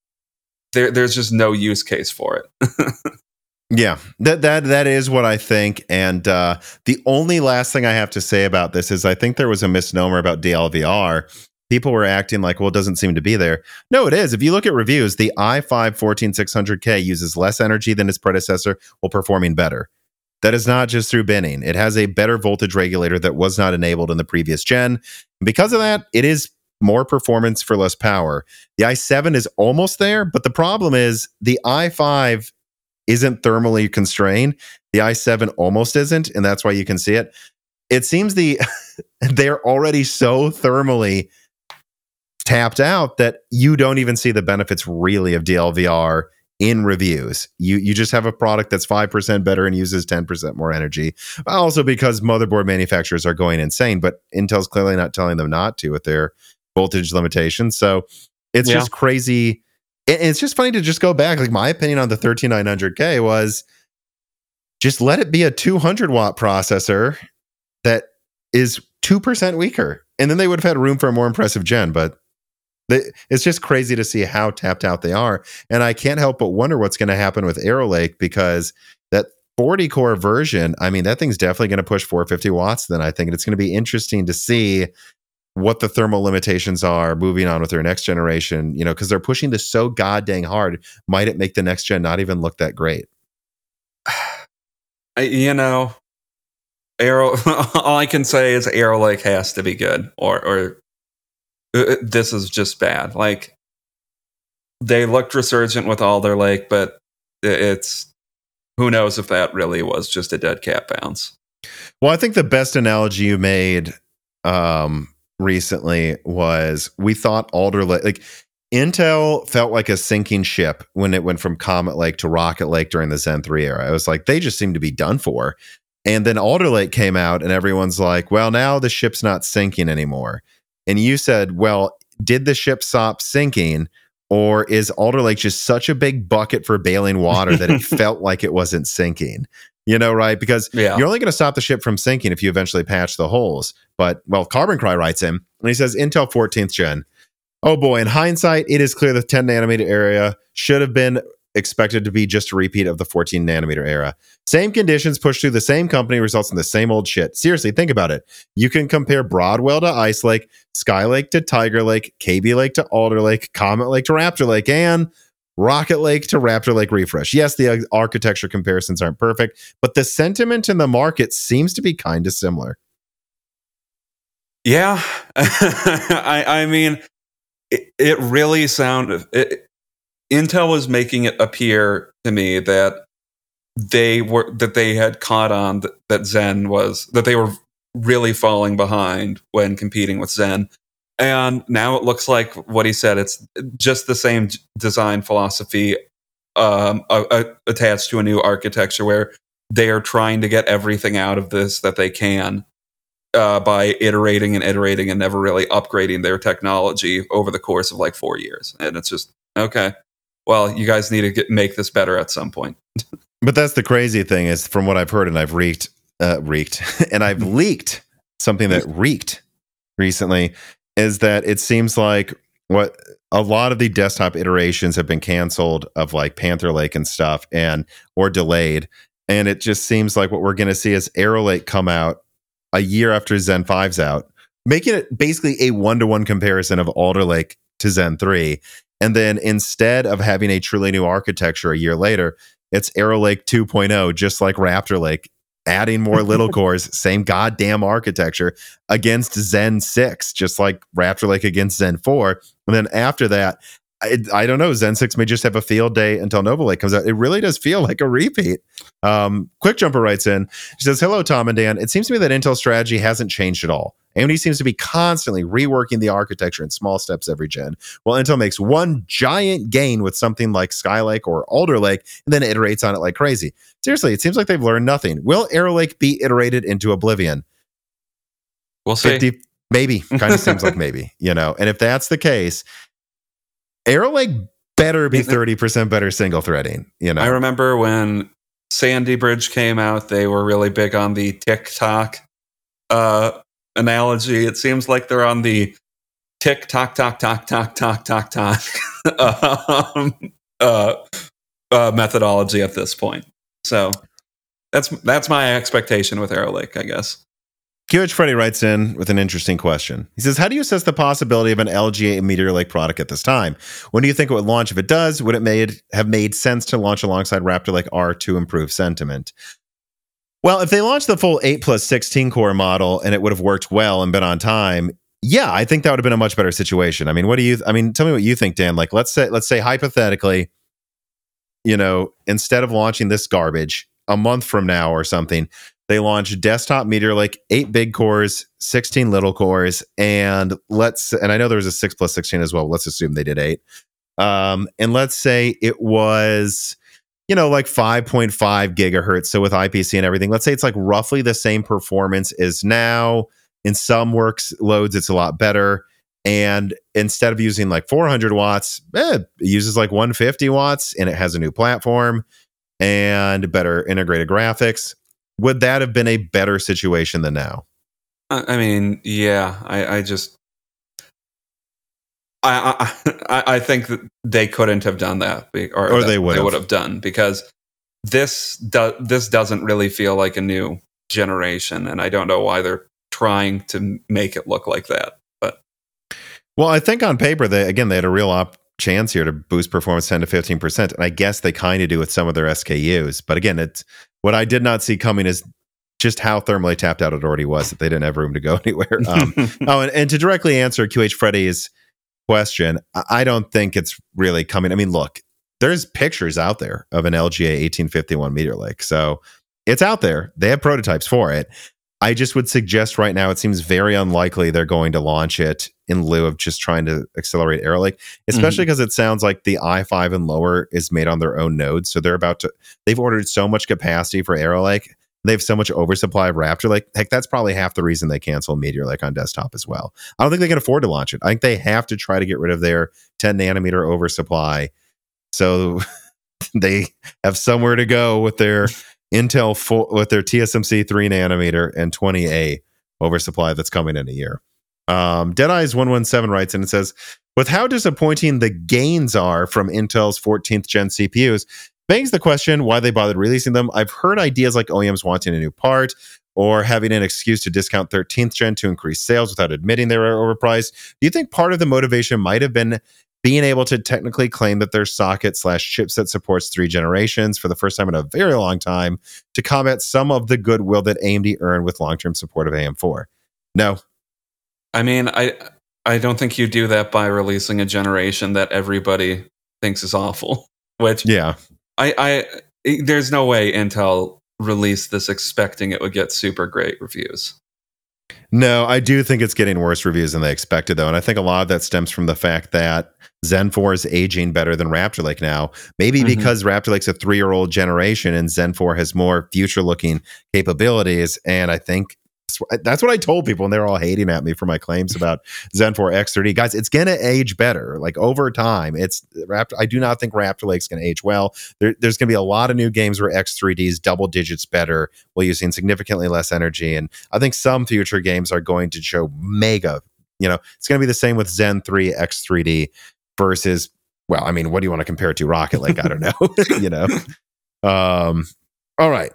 S2: there, there's just no use case for it. (laughs)
S1: yeah, that that that is what I think. And uh, the only last thing I have to say about this is I think there was a misnomer about DLVR people were acting like, well, it doesn't seem to be there. No, it is. If you look at reviews, the i5 14600K uses less energy than its predecessor while performing better. That is not just through binning. It has a better voltage regulator that was not enabled in the previous gen. And because of that, it is more performance for less power. The i7 is almost there, but the problem is the i5 isn't thermally constrained. The i7 almost isn't, and that's why you can see it. It seems the (laughs) they're already so thermally tapped out that you don't even see the benefits really of DLVR in reviews. You you just have a product that's 5% better and uses 10% more energy. Also because motherboard manufacturers are going insane, but Intel's clearly not telling them not to with their voltage limitations. So it's
S2: Yeah.
S1: just crazy. And it's just funny to just go back. Like my opinion on the 13900K was just let it be a 200 watt processor that is 2% weaker. And then they would have had room for a more impressive gen. But it's just crazy to see how tapped out they are. And I can't help but wonder what's going to happen with Arrow Lake because that 40 core version, I mean, that thing's definitely going to push 450 watts. Then I think it's going to be interesting to see what the thermal limitations are moving on with their next generation, you know, because they're pushing this so god dang hard. Might it make the next gen not even look that great? (sighs)
S2: I, you know, Arrow. (laughs) all I can say is Arrow Lake has to be good, or or this is just bad. Like they looked resurgent with Alder Lake, but it's who knows if that really was just a dead cat bounce.
S1: Well, I think the best analogy you made um, recently was we thought Alder Lake, like Intel felt like a sinking ship when it went from Comet Lake to Rocket Lake during the Zen 3 era. It was like they just seemed to be done for. And then Alder Lake came out, and everyone's like, well, now the ship's not sinking anymore. And you said, well, did the ship stop sinking? Or is Alder Lake just such a big bucket for bailing water that it (laughs) felt like it wasn't sinking? You know, right? Because
S2: Yeah.
S1: you're only going to stop the ship from sinking if you eventually patch the holes. But, well, Carbon Cry writes him, and he says Intel 14th gen. Oh boy, in hindsight, it is clear the 10 nanometer area should have been expected to be just a repeat of the 14 nanometer era. Same conditions pushed through the same company results in the same old shit. Seriously, think about it. You can compare Broadwell to Ice Lake, Sky Lake to Tiger Lake, Kaby Lake to Alder Lake, Comet Lake to Raptor Lake, and Rocket Lake to Raptor Lake Refresh. Yes, the architecture comparisons aren't perfect, but the sentiment in the market seems to be kind of similar.
S2: Yeah, (laughs) I, I mean, it, it really sounded. It, Intel was making it appear to me that they were that they had caught on that, that Zen was that they were really falling behind when competing with Zen, and now it looks like what he said. It's just the same design philosophy um, a, a- attached to a new architecture where they are trying to get everything out of this that they can uh, by iterating and iterating and never really upgrading their technology over the course of like four years. And it's just okay. Well, you guys need to get, make this better at some point.
S1: But that's the crazy thing is from what I've heard and I've reeked, uh, reeked, (laughs) and I've leaked something that reeked recently is that it seems like what a lot of the desktop iterations have been canceled of like Panther Lake and stuff and or delayed. And it just seems like what we're going to see is Arrow Lake come out a year after Zen 5's out, making it basically a one to one comparison of Alder Lake to Zen 3. And then instead of having a truly new architecture a year later, it's Arrow Lake 2.0, just like Raptor Lake, adding more little (laughs) cores, same goddamn architecture against Zen 6, just like Raptor Lake against Zen 4. And then after that, I, I don't know. Zen 6 may just have a field day until Nova Lake comes out. It really does feel like a repeat. Um, Quick Jumper writes in. She says, Hello, Tom and Dan. It seems to me that Intel strategy hasn't changed at all. AMD seems to be constantly reworking the architecture in small steps every gen, while Intel makes one giant gain with something like Skylake or Alder Lake and then iterates on it like crazy. Seriously, it seems like they've learned nothing. Will Arrow Lake be iterated into oblivion?
S2: We'll see.
S1: 50 maybe kind of (laughs) seems like maybe you know and if that's the case arrow lake better be 30% better single threading you know
S2: I remember when Sandy Bridge came out, they were really big on the tick-tock uh, analogy. It seems like they're on the tick tock tock tock tock tock tock tock (laughs) um, uh, uh, methodology at this point. So that's that's my expectation with Arrow Lake, I guess.
S1: QH Freddy writes in with an interesting question. He says, How do you assess the possibility of an LGA Meteor Lake product at this time? When do you think it would launch? If it does, would it made have made sense to launch alongside Raptor Lake R to improve sentiment? Well, if they launched the full 8 plus 16 core model and it would have worked well and been on time, yeah, I think that would have been a much better situation. I mean, what do you I mean, tell me what you think, Dan. Like let's say let's say hypothetically, you know, instead of launching this garbage a month from now or something, they launched desktop Meteor Lake, eight big cores, 16 little cores, and let's and I know there was a six plus 16 as well. Let's assume they did eight. Um, and let's say it was, you know, like 5.5 gigahertz. So with IPC and everything, let's say it's like roughly the same performance as now. In some works loads, it's a lot better. And instead of using like 400 watts, eh, it uses like 150 watts and it has a new platform and better integrated graphics. Would that have been a better situation than now?
S2: I mean, yeah, I, I just, I, I, I think that they couldn't have done that, or,
S1: Or
S2: that
S1: they would have.
S2: would have done because this do, this doesn't really feel like a new generation, and I don't know why they're trying to make it look like that. But
S1: Well, I think on paper, they again they had a real op chance here to boost performance 10 to 15 percent, and I guess they kind of do with some of their SKUs. But again, it's what I did not see coming is just how thermally tapped out it already was that they didn't have room to go (laughs) anywhere. Um, (laughs) oh, and, and to directly answer QH Freddy's question, I- don't think it's really coming. I mean, look, there's pictures out there of an LGA 1851 Meteor Lake, so it's out there. They have prototypes for it. I just would suggest right now it seems very unlikely they're going to launch it in lieu of just trying to accelerate Arrow Lake, especially mm-hmm. because it sounds like the i5 and lower is made on their own nodes. So they're about to, they've ordered so much capacity for Arrow Lake. They have so much oversupply of Raptor Lake Heck, that's probably half the reason they cancel Meteor Lake on desktop as well. I don't think they can afford to launch it. I think they have to try to get rid of their 10 nanometer oversupply. So (laughs) they have somewhere to go with their (laughs) Intel full, with their TSMC 3 nanometer and 20A oversupply that's coming in a year. Um, Deadeyes 117 writes and it says, with how disappointing the gains are from Intel's 14th gen CPUs, begs the question why they bothered releasing them. I've heard ideas like OEMs wanting a new part or having an excuse to discount 13th gen to increase sales without admitting they were overpriced. Do you think part of the motivation might have been being able to technically claim that their socket slash chipset supports three generations for the first time in a very long time to combat some of the goodwill that AMD earned with long term support of AM4? No,
S2: I mean, I I don't think you do that by releasing a generation that everybody thinks is awful. (laughs) Which
S1: yeah,
S2: I, I there's no way Intel released this expecting it would get super great reviews.
S1: No, I do think it's getting worse reviews than they expected, though. And I think a lot of that stems from the fact that Zen 4 is aging better than Raptor Lake now. Maybe
S2: Mhm.
S1: because Raptor Lake's a three year old generation and Zen 4 has more future looking capabilities. And I think that's- what I told people, and they're all hating at me for my claims about Zen 4 X3D. Guys, it's going to age better. Like over time, it's Raptor. I do not think Raptor Lake's going to age well. There, there's going to be a lot of new games where X3D is double digits better while using significantly less energy. And I think some future games are going to show mega. You know, it's going to be the same with Zen 3 X3D versus, well, I mean, what do you want to compare it to? Rocket Lake? I don't know. (laughs) you know. Um, all right.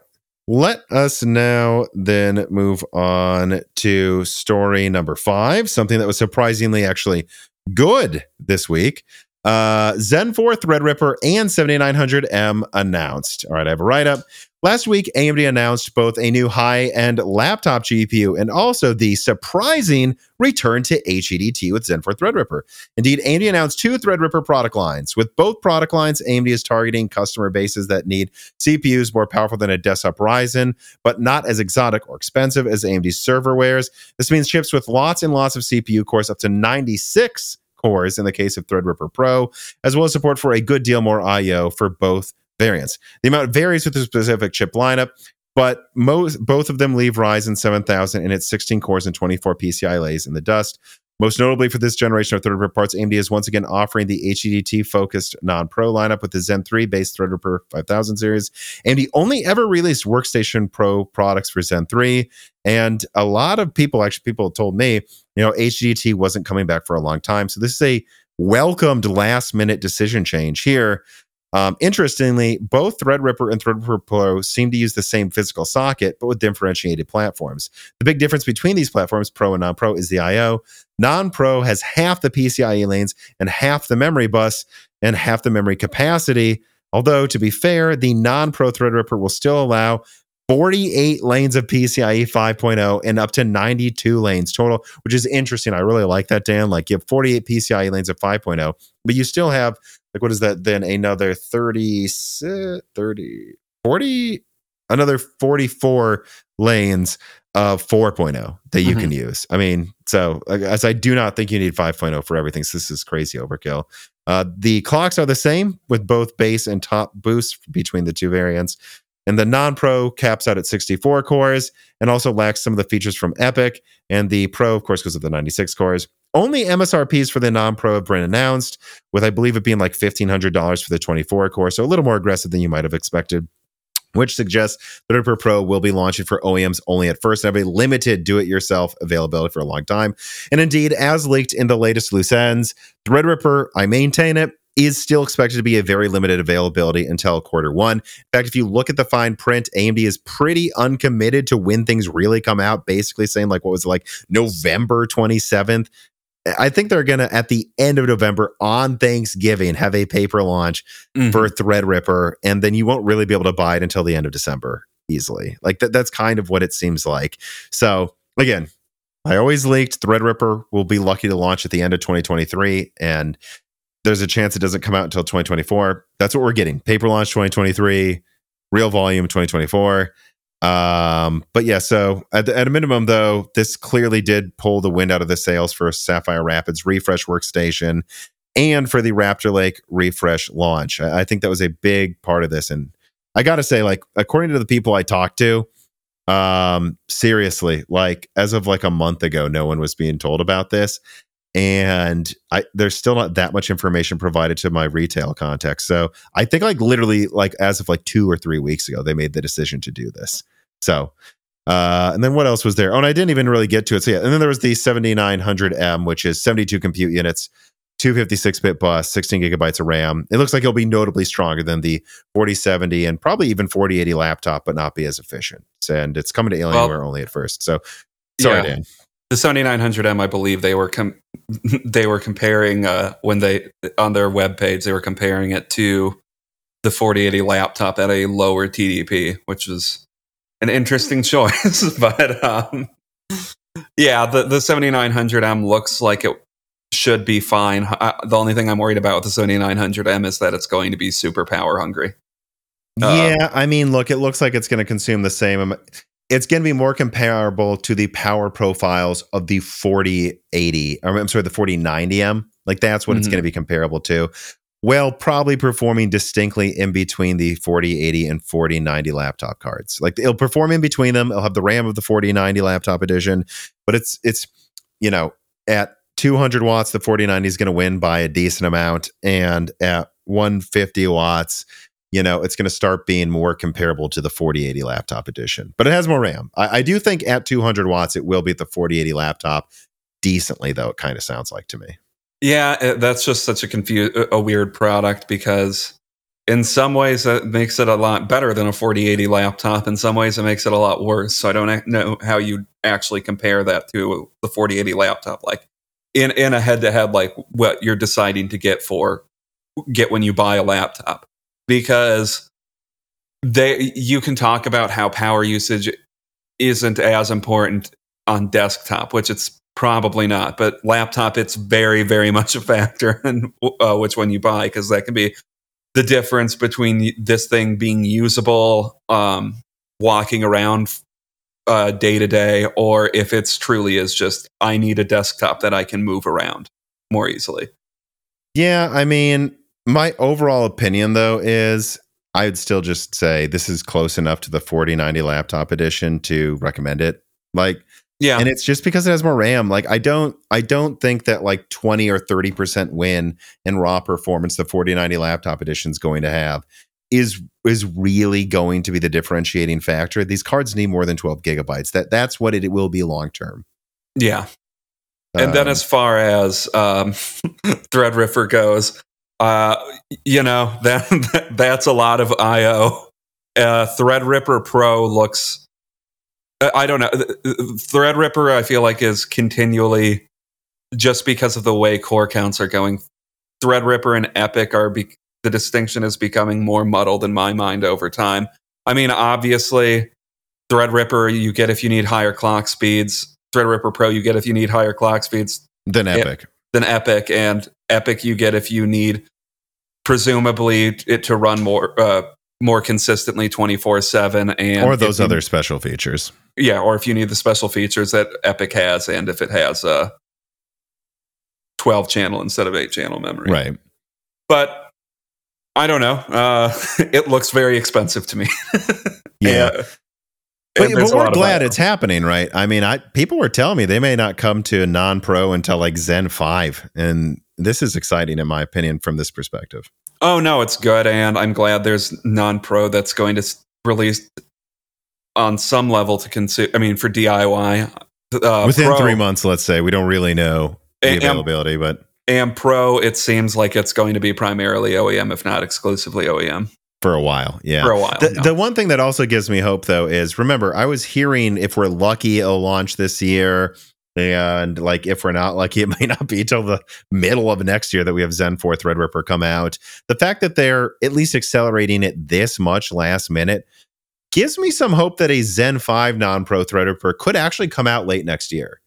S1: Let us now then move on to story number five, something that was surprisingly actually good this week. Uh, Zen 4 Threadripper and 7900M announced. All right, I have a write up. Last week, AMD announced both a new high end laptop GPU and also the surprising return to HEDT with Zen 4 Threadripper. Indeed, AMD announced two Threadripper product lines. With both product lines, AMD is targeting customer bases that need CPUs more powerful than a desktop Ryzen, but not as exotic or expensive as AMD's server wares. This means chips with lots and lots of CPU cores, up to 96 cores in the case of Threadripper Pro, as well as support for a good deal more I/O for both variants. The amount varies with the specific chip lineup, but most both of them leave Ryzen 7000 and its 16 cores and 24 PCI lays in the dust. Most notably for this generation of Threadripper parts, AMD is once again offering the HEDT focused non Pro lineup with the Zen 3 based Threadripper 5000 series. AMD only ever released Workstation Pro products for Zen 3. And a lot of people, actually, people told me, you know, HEDT wasn't coming back for a long time. So this is a welcomed last minute decision change here. Um, interestingly, both Threadripper and Threadripper Pro seem to use the same physical socket, but with differentiated platforms. The big difference between these platforms, Pro and non Pro, is the I/O. Non Pro has half the PCIe lanes and half the memory bus and half the memory capacity. Although, to be fair, the non Pro Threadripper will still allow 48 lanes of PCIe 5.0 and up to 92 lanes total, which is interesting. I really like that, Dan. Like you have 48 PCIe lanes of 5.0, but you still have, like, what is that? Then another 30, 30, 40, another 44 lanes of 4.0 that you
S2: Mhm.
S1: can use. I mean, so as I do not think you need 5.0 for everything. So this is crazy overkill. Uh, the clocks are the same with both base and top boosts between the two variants. And the non Pro caps out at 64 cores and also lacks some of the features from EPYC. And the Pro, of course, goes up to 96 cores. Only MSRPs for the non Pro have been announced, with I believe it being like $1,500 for the 24 core. So a little more aggressive than you might have expected which suggests Threadripper Pro will be launching for OEMs only at first and have a limited do it yourself availability for a long time. And indeed, as leaked in the latest loose ends, Threadripper, I maintain it, is still expected to be a very limited availability until quarter one. In fact, if you look at the fine print, AMD is pretty uncommitted to when things really come out, basically saying like what was it, like November 27th. I think they're going to, at the end of November on Thanksgiving, have a paper launch mm-hmm. for Threadripper. And then you won't really be able to buy it until the end of December easily. Like that, that's kind of what it seems like. So, again, I always leaked Threadripper will be lucky to launch at the end of 2023. And there's a chance it doesn't come out until 2024. That's what we're getting. Paper launch 2023, real volume 2024. Um, but yeah, so at, at, a minimum, though, this clearly did pull the wind out of the sails for Sapphire Rapids refresh workstation and for the Raptor Lake refresh launch. I, I think that was a big part of this. And I got to say, like, according to the people I talked to, um, seriously, like, as of like a month ago, no one was being told about this and I there's still not that much information provided to my retail context. So I think like literally like as of like two or three weeks ago, they made the decision to do this. So uh, and then what else was there? Oh, and I didn't even really get to it. So yeah, and then there was the 7900M, which is 72 compute units, 256 bit bus, 16 gigabytes of RAM. It looks like it'll be notably stronger than the 4070 and probably even 4080 laptop, but not be as efficient. And it's coming to Alienware well, only at first. So sorry, yeah. Dan
S2: the 7900M, I believe they were com- (laughs) they were comparing uh, when they on their web page they were comparing it to the 4080 laptop at a lower TDP, which is an interesting choice. (laughs) but um, yeah, the the 7900M looks like it should be fine. I, the only thing I'm worried about with the 7900M is that it's going to be super power hungry.
S1: Yeah, um, I mean, look, it looks like it's going to consume the same it's going to be more comparable to the power profiles of the 4080 or i'm sorry the 4090m like that's what mm-hmm. it's going to be comparable to. Well probably performing distinctly in between the 4080 and 4090 laptop cards. Like it'll perform in between them. It'll have the ram of the 4090 laptop edition but it's it's you know at 200 watts the 4090 is going to win by a decent amount and at 150 watts you know, it's going to start being more comparable to the 4080 laptop edition. But it has more RAM. I, I do think at 200 watts, it will be at the 4080 laptop decently, though, it kind of sounds like to me.
S2: Yeah, it, that's just such a confused, a weird product because in some ways it makes it a lot better than a 4080 laptop. In some ways it makes it a lot worse. So I don't know how you actually compare that to the 4080 laptop. Like in, in a head to head, like what you're deciding to get for, get when you buy a laptop because they you can talk about how power usage isn't as important on desktop, which it's probably not, but laptop it's very very much a factor (laughs) in uh, which one you buy because that can be the difference between this thing being usable um, walking around day to day or if it's truly is just I need a desktop that I can move around more easily.
S1: Yeah, I mean, my overall opinion, though, is I would still just say this is close enough to the 4090 laptop edition to recommend it. Like, yeah, and it's just because it has more RAM. Like, I don't, I don't think that like 20 or 30 percent win in raw performance the 4090 laptop edition is going to have is is really going to be the differentiating factor. These cards need more than 12 gigabytes. That that's what it, it will be long term.
S2: Yeah. And um, then as far as um, (laughs) Threadripper goes, uh, you know (laughs) that that's a lot of IO. Uh, Threadripper Pro looks. Uh, I don't know. Threadripper, I feel like, is continually just because of the way core counts are going. Threadripper and EPYC are be- the distinction is becoming more muddled in my mind over time. I mean, obviously, Threadripper you get if you need higher clock speeds. Threadripper Pro you get if you need higher clock speeds
S1: than EPYC.
S2: Than EPYC, and EPYC you get if you need presumably it to run more uh, more consistently 24 7 and
S1: or those other special features
S2: yeah or if you need the special features that EPYC has and if it has a 12 channel instead of 8 channel memory
S1: right
S2: but I don't know. Uh, (laughs) it looks very expensive to me. (laughs)
S1: Yeah.
S2: And-
S1: But, but we're glad it's happening, right? I mean, I people were telling me they may not come to non-pro until like Zen 5 and this is exciting in my opinion from this perspective.
S2: Oh no, it's good, and I'm glad there's non-pro that's going to release on some level to consider. I mean, for DIY, uh,
S1: Within
S2: Pro
S1: 3 months, let's say, we don't really know the availability, but
S2: and Pro, it seems like it's going to be primarily OEM, if not exclusively OEM,
S1: for a while, yeah.
S2: for a while.
S1: The,
S2: no.
S1: the one thing that also gives me hope, though, is remember, I was hearing if we're lucky, it'll launch this year. And like, if we're not lucky, (laughs) it might not be till the middle of next year that we have Zen 4 Threadripper come out. The fact that they're at least accelerating it this much last minute gives me some hope that a Zen 5 non pro Threadripper could actually come out late next year.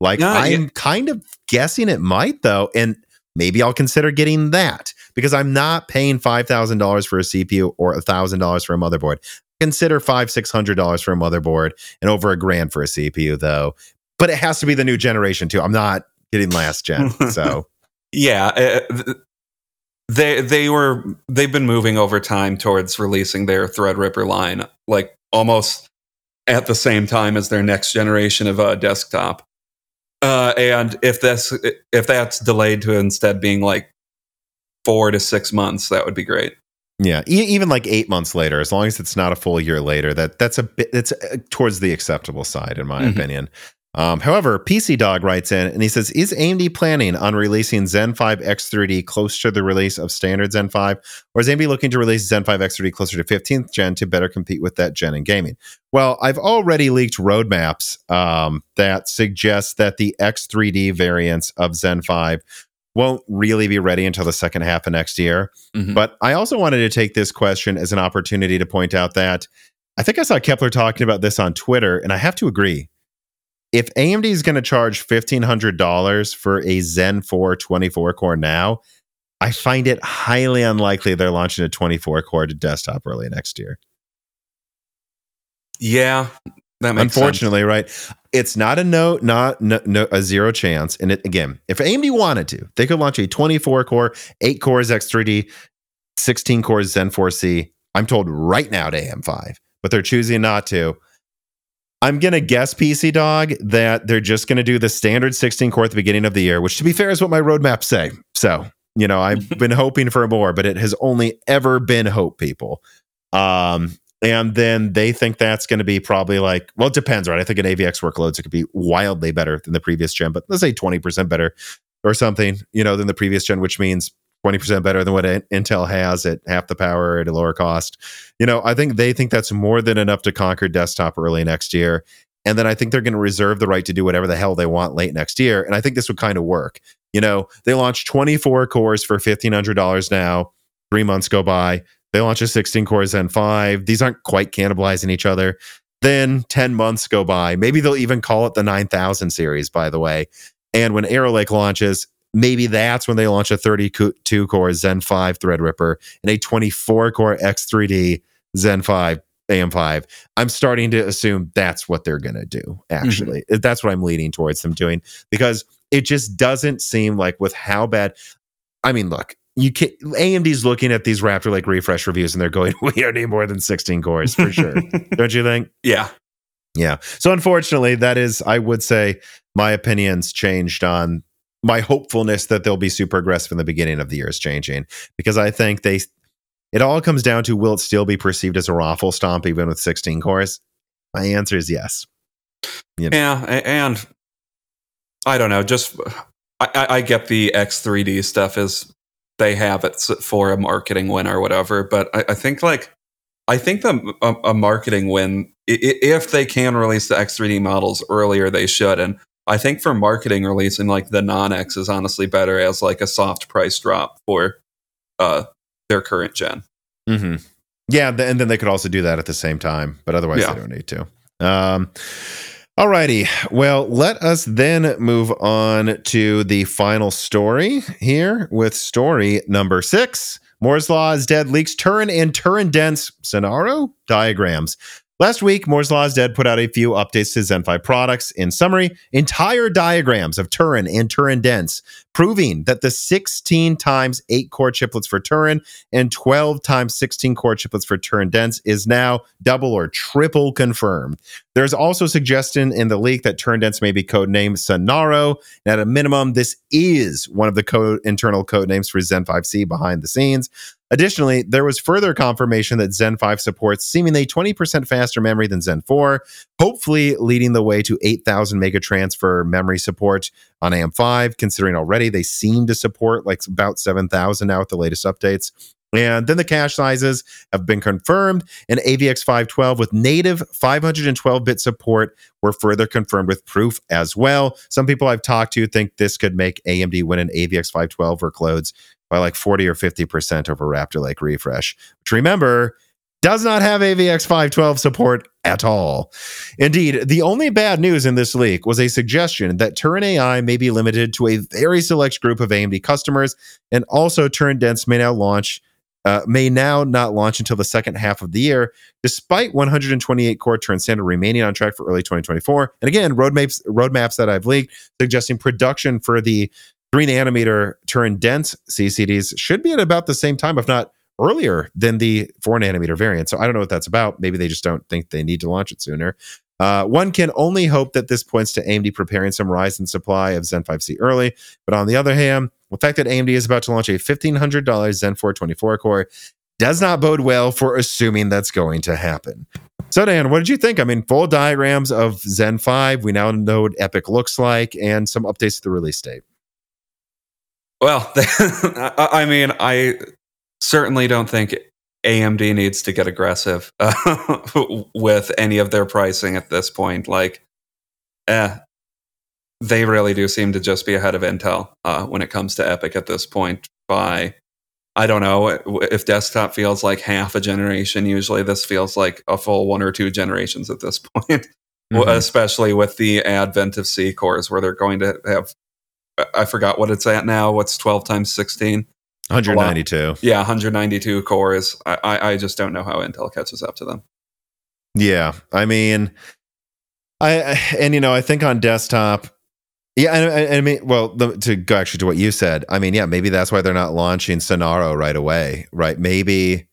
S1: Like,
S2: Yeah,
S1: I'm
S2: yeah.
S1: kind of guessing it might, though. And maybe I'll consider getting that because I'm not paying five thousand dollars for a CPU or thousand dollars for a motherboard. Consider five six hundred dollars for a motherboard and over a grand for a CPU though. But it has to be the new generation too. I'm not getting last gen. (laughs) So
S2: yeah, uh, th- they they were they've been moving over time towards releasing their Threadripper line, like almost at the same time as their next generation of uh, desktop. Uh, and if that's if that's delayed to instead being like four to six months, that would be great.
S1: yeah, e- even like eight months later, as long as it's not a full year later, that that's a bit it's uh, towards the acceptable side in my
S2: Mhm.
S1: opinion. Um, however, PC Dog writes in and he says, "Is AMD planning on releasing Zen 5 X3D close to the release of standard Zen 5, or is AMD looking to release Zen 5 X3D closer to 15th gen to better compete with that gen in gaming?" Well, I've already leaked roadmaps um, that suggest that the X3D variants of Zen 5 won't really be ready until the second half of next year.
S2: Mhm.
S1: But I also wanted to take this question as an opportunity to point out that I think I saw Kepler talking about this on Twitter, and I have to agree. If AMD is going to charge $1,500 for a Zen 4 24 core now, I find it highly unlikely they're launching a 24 core to desktop early next year.
S2: Yeah, that
S1: Unfortunately, right? It's not a no, not no, no, a zero chance. And it, again, if AMD wanted to, they could launch a 24 core, eight cores X3D, 16 cores Zen 4C. I'm told right now to AM5, but they're choosing not to. I'm going to guess PC Dog that they're just going to do the standard 16 core at the beginning of the year, which to be fair is what my roadmaps say. So, you know, I've (laughs) been hoping for more, but it has only ever been hope, people. Um, and then they think that's going to be probably like, well, it depends, right? I think in AVX workloads, it could be wildly better than the previous gen, but let's say 20% better or something, you know, than the previous gen, which means 20% better than what Intel has at half the power at a lower cost. You know, I think they think that's more than enough to conquer desktop early next year. And then I think they're going to reserve the right to do whatever the hell they want late next year. And I think this would kind of work. You know, they launch 24 cores for $1,500 now. Three months go by. They launch a 16 core Zen 5. These aren't quite cannibalizing each other. Then 10 months go by. Maybe they'll even call it the 9000 series, by the way. And when Arrow Lake launches, maybe that's when they launch a 32 core Zen 5 Threadripper and a 24 core X3D Zen 5 AM5. I'm starting to assume that's what they're going to do, mm-hmm. actually. That's what I'm leaning towards them doing because it just doesn't seem like with how bad. I mean, look, you can AMD's looking at these Raptor Lake refresh reviews and they're going, (laughs) we don't need more than 16 cores for sure. (laughs) don't you think?
S2: yeah.
S1: Yeah. So unfortunately, that is, I would say, my opinions changed on my hopefulness that they'll be super aggressive in the beginning of the year is changing because I think they, it all comes down to will it still be perceived as a raffle stomp even with 16 cores? My answer is yes.
S2: Yeah, and I don't know. Just I I get the X3D stuff is they have it for a marketing win or whatever, but I, I think like I think the a, a marketing win if they can release the X3D models earlier, they should. And I think for marketing releasing like the non X is honestly better as like a soft price drop for uh their current gen.
S1: Mm-hmm. Yeah, and then they could also do that at the same time, but otherwise
S2: Yeah.
S1: they don't need to. Um, alrighty. Well, let us then move on to the final story here with story number six. Moore's Law is Dead leaks Turin and Turin dense Sonaro diagrams. Last week, Moore's Law is Dead put out a few updates to Zen 5 products. In summary, entire diagrams of Turin and Turin dense proving that the 16 times 8 core chiplets for Turin and 12 times 16 core chiplets for Turin Dense is now double or triple confirmed. There's also suggestion in the leak that Turin Dense may be codenamed Sonaro. At a minimum, this is one of the code, internal code names for Zen 5C behind the scenes. Additionally, there was further confirmation that Zen 5 supports seemingly 20% faster memory than Zen 4, hopefully leading the way to 8,000 mega transfer memory support on AM5, considering already they seem to support like about 7,000 now with the latest updates. And then the cache sizes have been confirmed, and AVX 512 with native 512 bit support were further confirmed with proof as well. Some people I've talked to think this could make AMD win an AVX 512 workloads by like 40 or 50% over Raptor Lake refresh, which remember does not have AVX 512 support at all. Indeed, the only bad news in this leak was a suggestion that Turin AI may be limited to a very select group of AMD customers, and also Turin Dense may now launch. Uh, may now not launch until the second half of the year, despite 128 core Turin standard remaining on track for early 2024. And again, roadmaps roadmaps that I've leaked suggesting production for the three nanometer Turin dense CCDs should be at about the same time, if not earlier than the four nanometer variant. So I don't know what that's about. Maybe they just don't think they need to launch it sooner. Uh, one can only hope that this points to AMD preparing some rise in supply of Zen 5C early. But on the other hand, the fact that AMD is about to launch a $1,500 Zen 4 24 core does not bode well for assuming that's going to happen. So, Dan, what did you think? I mean, full diagrams of Zen 5. We now know what EPYC looks like and some updates to the release date.
S2: Well, (laughs) I mean, I certainly don't think AMD needs to get aggressive uh, (laughs) with any of their pricing at this point. Like, eh, they really do seem to just be ahead of Intel uh, when it comes to EPYC at this point. By, I don't know, if desktop feels like half a generation, usually this feels like a full one or two generations at this (laughs) point. Mm-hmm. Especially with the advent of C cores, where they're going to have I forgot what it's at now. What's 12 times 16?
S1: 192.
S2: Yeah, 192 cores. I, I, I just don't know how Intel catches up to them.
S1: Yeah, I mean, I and you know I think on desktop, yeah, I, I mean, well, the, to go actually to what you said, I mean, yeah, maybe that's why they're not launching Sonaro right away, right? Maybe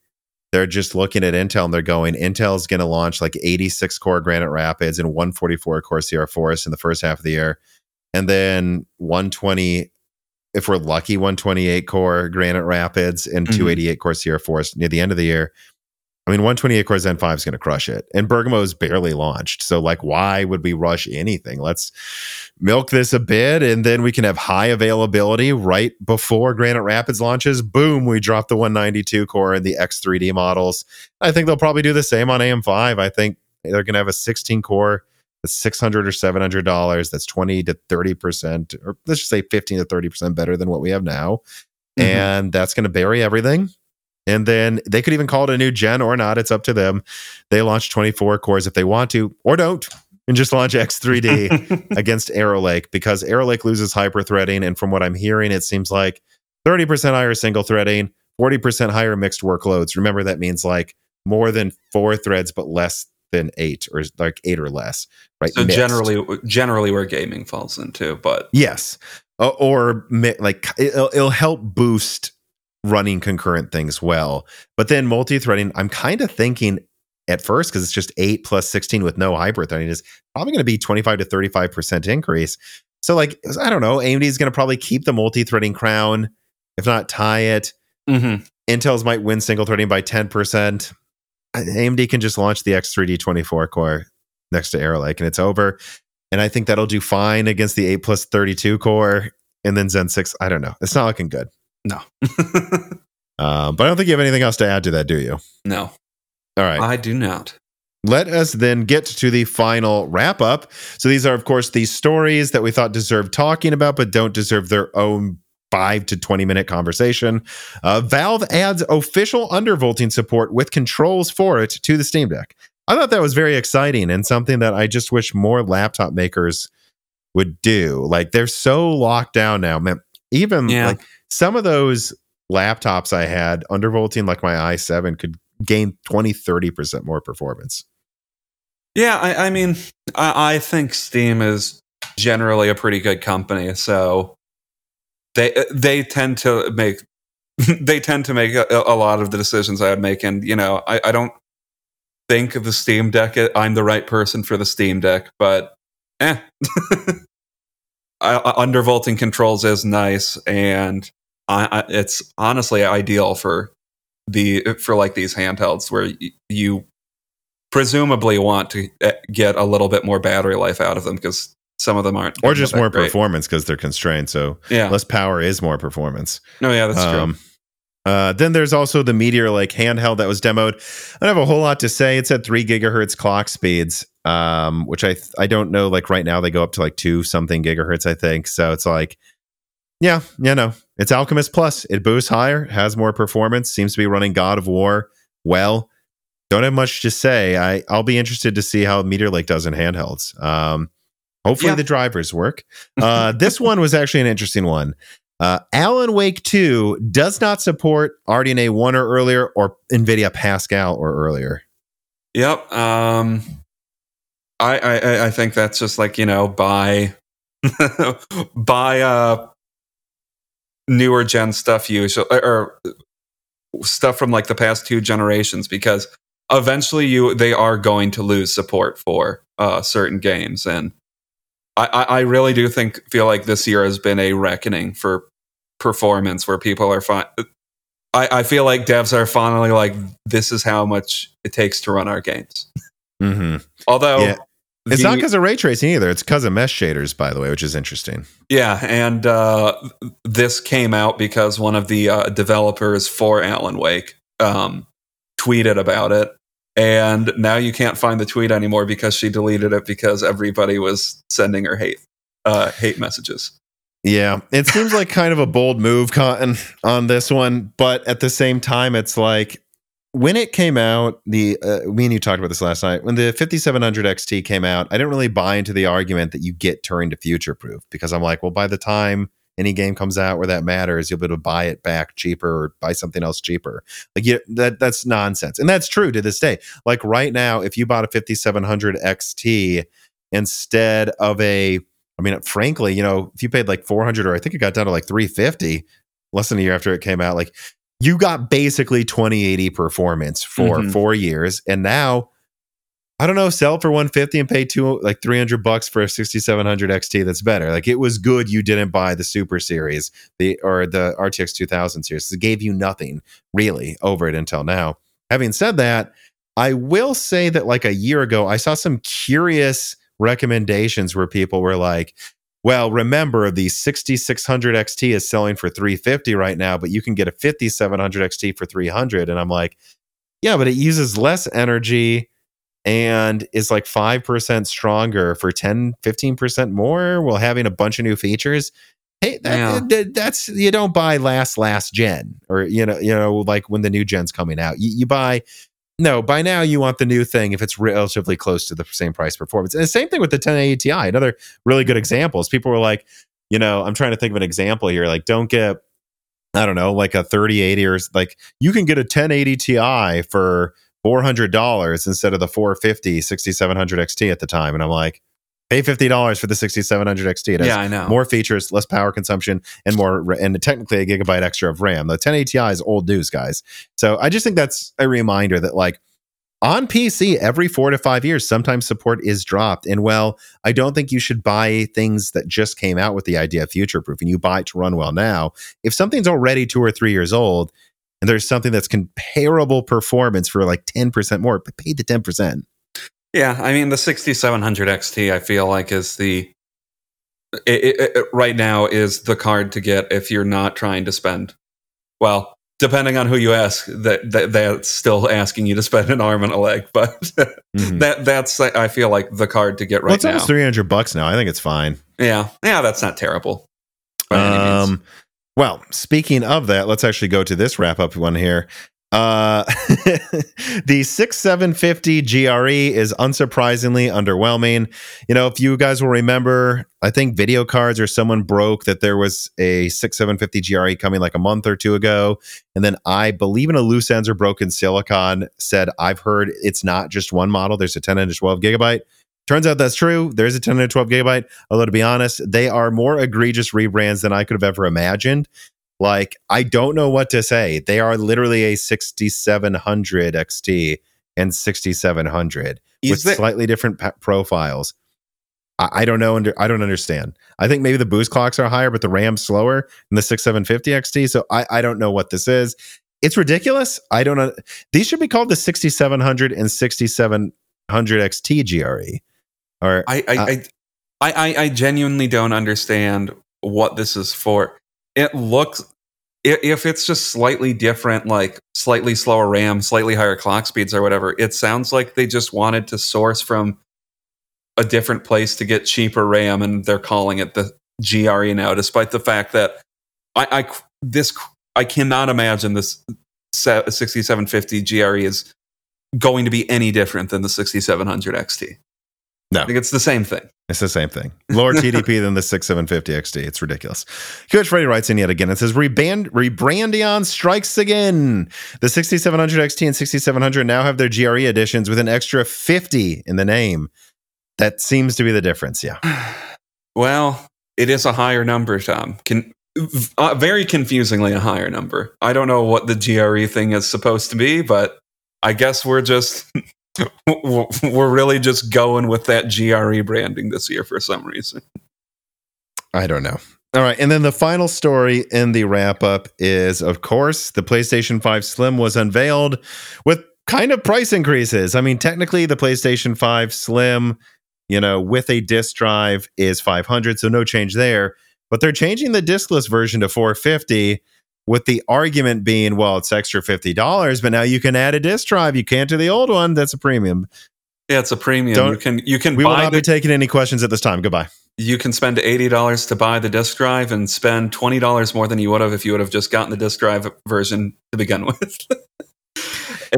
S1: they're just looking at Intel and they're going, Intel's going to launch like 86 core Granite Rapids and 144 core Sierra Forest in the first half of the year and then 120 if we're lucky 128 core granite rapids and mm-hmm. 288 core sierra forest near the end of the year. I mean 128 core zen 5 is going to crush it. And bergamo is barely launched. So like why would we rush anything? Let's milk this a bit and then we can have high availability right before granite rapids launches. Boom we drop the 192 core and the x3d models. I think they'll probably do the same on am5 i think they're going to have a 16 core that's 600 or 700 dollars. That's 20 to 30 percent or let's just say 15 to 30 percent better than what we have now. Mm-hmm. and that's going to bury everything. And then they could even call it a new gen or not. It's up to them. They launch 24 cores if they want to or don't and just launch x3d (laughs) against arrow lake because arrow lake loses hyper threading and from what i'm hearing it seems like 30% higher single threading 40% higher mixed workloads. Remember that means like more than four threads but less than eight or like eight or less, right?
S2: So Mixed. generally, generally where gaming falls into, but
S1: yes, or like it'll, it'll help boost running concurrent things well. But then multi-threading, I'm kind of thinking at first because it's just eight plus 16 with no hybrid threading is probably going to be 25 to 35 percent increase. So like I don't know, AMD is going to probably keep the multi-threading crown, if not tie it. Mm-hmm. Intel's might win single threading by 10 percent. AMD can just launch the X3D 24 core next to Arrow Lake and it's over. And I think that'll do fine against the 8 plus 32 core and then Zen 6. I don't know. It's not looking good.
S2: No. (laughs)
S1: um, but I don't think you have anything else to add to that, do you?
S2: No.
S1: All right.
S2: I do not.
S1: Let us then get to the final wrap up. So these are, of course, these stories that we thought deserved talking about, but don't deserve their own five to 20 minute conversation. Uh, Valve adds official undervolting support with controls for it to the Steam Deck. I thought that was very exciting and something that I just wish more laptop makers would do. Like they're so locked down now, man. Even yeah. like some of those laptops I had undervolting, like my i7, could gain 20, 30% more performance.
S2: Yeah, I, I mean, I, I think Steam is generally a pretty good company. So they they tend to make (laughs) they tend to make a, a, lot of the decisions I would make, and you know, I, I don't think of the Steam Deck. I'm the right person for the Steam Deck, but eh. (laughs) I, undervolting controls is nice, and I, I, it's honestly ideal for the for like these handhelds where y- you presumably want to eh, get a little bit more battery life out of them because some of them aren't
S1: or just more performance because they're constrained so yeah less power is more performance
S2: no yeah that's um, true
S1: uh, then there's also the Meteor Lake handheld that was demoed. I don't have a whole lot to say. It's at three gigahertz clock speeds, um, which I I don't know. Like right now, they go up to like two something gigahertz, I think. So it's like, yeah, you know, it's Alchemist Plus. It boosts higher, has more performance, seems to be running God of War well. Don't have much to say. I I'll be interested to see how Meteor Lake does in handhelds. Um, hopefully yeah. the drivers work. (laughs) Uh, this one was actually an interesting one. Uh, Alan Wake 2 does not support RDNA 1 or earlier or NVIDIA Pascal or earlier.
S2: Yep. Um, I, I, I think that's just like, you know, buy, (laughs) buy uh, newer gen stuff usually, or stuff from like the past two generations because eventually you they are going to lose support for uh, certain games and I, I really do think feel like this year has been a reckoning for performance where people are fine. I, I feel like devs are finally like, this is how much it takes to run our games.
S1: Mm-hmm.
S2: Although
S1: yeah. it's the, not because of ray tracing either. It's because of mesh shaders, by the way, which is interesting.
S2: Yeah, and uh, this came out because one of the uh, developers for Alan Wake um, tweeted about it, and now you can't find the tweet anymore because she deleted it because everybody was sending her hate uh, hate messages.
S1: Yeah, it seems like kind of a bold move, Cotton, on this one, but at the same time, it's like when it came out. The uh, me and you talked about this last night. When the 5700 XT came out, I didn't really buy into the argument that you get Turing to future proof because I'm like, well, by the time any game comes out where that matters, you'll be able to buy it back cheaper or buy something else cheaper. Like you, that that's nonsense, and that's true to this day. Like right now, if you bought a 5700 XT instead of a I mean, frankly, you know, if you paid like 400 or I think it got down to like 350 less than a year after it came out, like you got basically 2080 performance for mm-hmm. four years. And now, I don't know, sell for 150 and pay two, like 300 bucks for a 6700 XT that's better. Like it was good you didn't buy the Super Series the or the RTX 2000 series. It gave you nothing really over it until now. Having said that, I will say that like a year ago, I saw some curious recommendations where people were like, well, remember the 6600 XT is selling for 350 right now, but you can get a 5700 XT for 300. And I'm like, yeah, but it uses less energy and is like 5% stronger for 10, 15% more while having a bunch of new features. Hey, that, yeah. that, that's you don't buy last last gen or you know you know like when the new gen's coming out. You, you buy no, by now you want the new thing if it's relatively close to the same price performance. And the same thing with the 1080 Ti. Another really good example is people were like, you know, I'm trying to think of an example here. Like, don't get, I don't know, like a 3080 or like you can get a 1080 Ti for $400 instead of the 450 6700 XT at the time. And I'm like, pay $50 for the 6700 XT. It has
S2: yeah, I know.
S1: more features, less power consumption, and more, and technically a gigabyte extra of RAM. The 1080 Ti is old news, guys. So I just think that's a reminder that, like, on PC, every four to five years, sometimes support is dropped. And well, I don't think you should buy things that just came out with the idea of future proofing. You buy it to run well now. If something's already two or three years old, and there's something that's comparable performance for like 10% more, but pay the 10%.
S2: Yeah, I mean the 6700 XT I feel like is the it, it, it, right now is the card to get if you're not trying to spend well, depending on who you ask, that, that that's still asking you to spend an arm and a leg, (laughs) but mm-hmm. that that's I feel like the card to get right
S1: well, it's
S2: now.
S1: almost 300 bucks now. I think it's fine.
S2: Yeah. Yeah, that's not terrible.
S1: Um well, speaking of that, let's actually go to this wrap up one here. Uh, (laughs) the 6750 GRE is unsurprisingly underwhelming. You know, if you guys will remember, I think VideoCardz or someone broke that there was a 6750 GRE coming like a month or two ago. And then I believe in a loose ends or broken silicon said, I've heard it's not just one model, there's a 10 and a 12 gigabyte. Turns out that's true. There's a 10 and 12 gigabyte. Although to be honest, they are more egregious rebrands than I could have ever imagined. Like I don't know what to say. They are literally a 6700 XT and 6700
S2: Is
S1: with
S2: there-
S1: slightly different pa- profiles. I, I don't know. Under, I don't understand. I think maybe the boost clocks are higher, but the RAM's slower than the 6750 XT. So I, I don't know what this is. It's ridiculous. I don't know. These should be called the 6700 and 6700 XT GRE. Or
S2: I I,
S1: Uh,
S2: I I I genuinely don't understand what this is for. It looks if it's just slightly different, like slightly slower RAM, slightly higher clock speeds or whatever, it sounds like they just wanted to source from a different place to get cheaper RAM, and they're calling it the GRE now, despite the fact that I, I this I cannot imagine this se- 6750 GRE is going to be any different than the 6700 XT.
S1: No.
S2: I think it's the same thing.
S1: It's the same thing. Lower (laughs) TDP than the 6750 XT. It's ridiculous. Coach Freddy writes in yet again. It says Rebrand, Rebrandion strikes again. The 6700 XT and 6700 now have their GRE editions with an extra 50 in the name. That seems to be the difference. Yeah. (sighs)
S2: Well, it is a higher number, Tom. Can uh, very confusingly a higher number. I don't know what the GRE thing is supposed to be, but I guess we're just (laughs) we're really just going with that GRE branding this year for some reason.
S1: I don't know. All right. And then the final story in the wrap up is, of course, the PlayStation 5 Slim was unveiled with kind of price increases. I mean, technically, the PlayStation 5 Slim, you know, with a disk drive is 500, so no change there. But they're changing the diskless version to 450 with the argument being, well, it's extra $50, but now you can add a disk drive. You can't to the old one. That's a premium.
S2: Yeah, it's a premium.
S1: Don't-
S2: you can you can
S1: We will not
S2: the,
S1: be taking any questions at this time. Goodbye.
S2: you can spend eighty dollars to buy the disc drive and spend twenty dollars more than you would have if you would have just gotten the disc drive version to begin (laughs) with.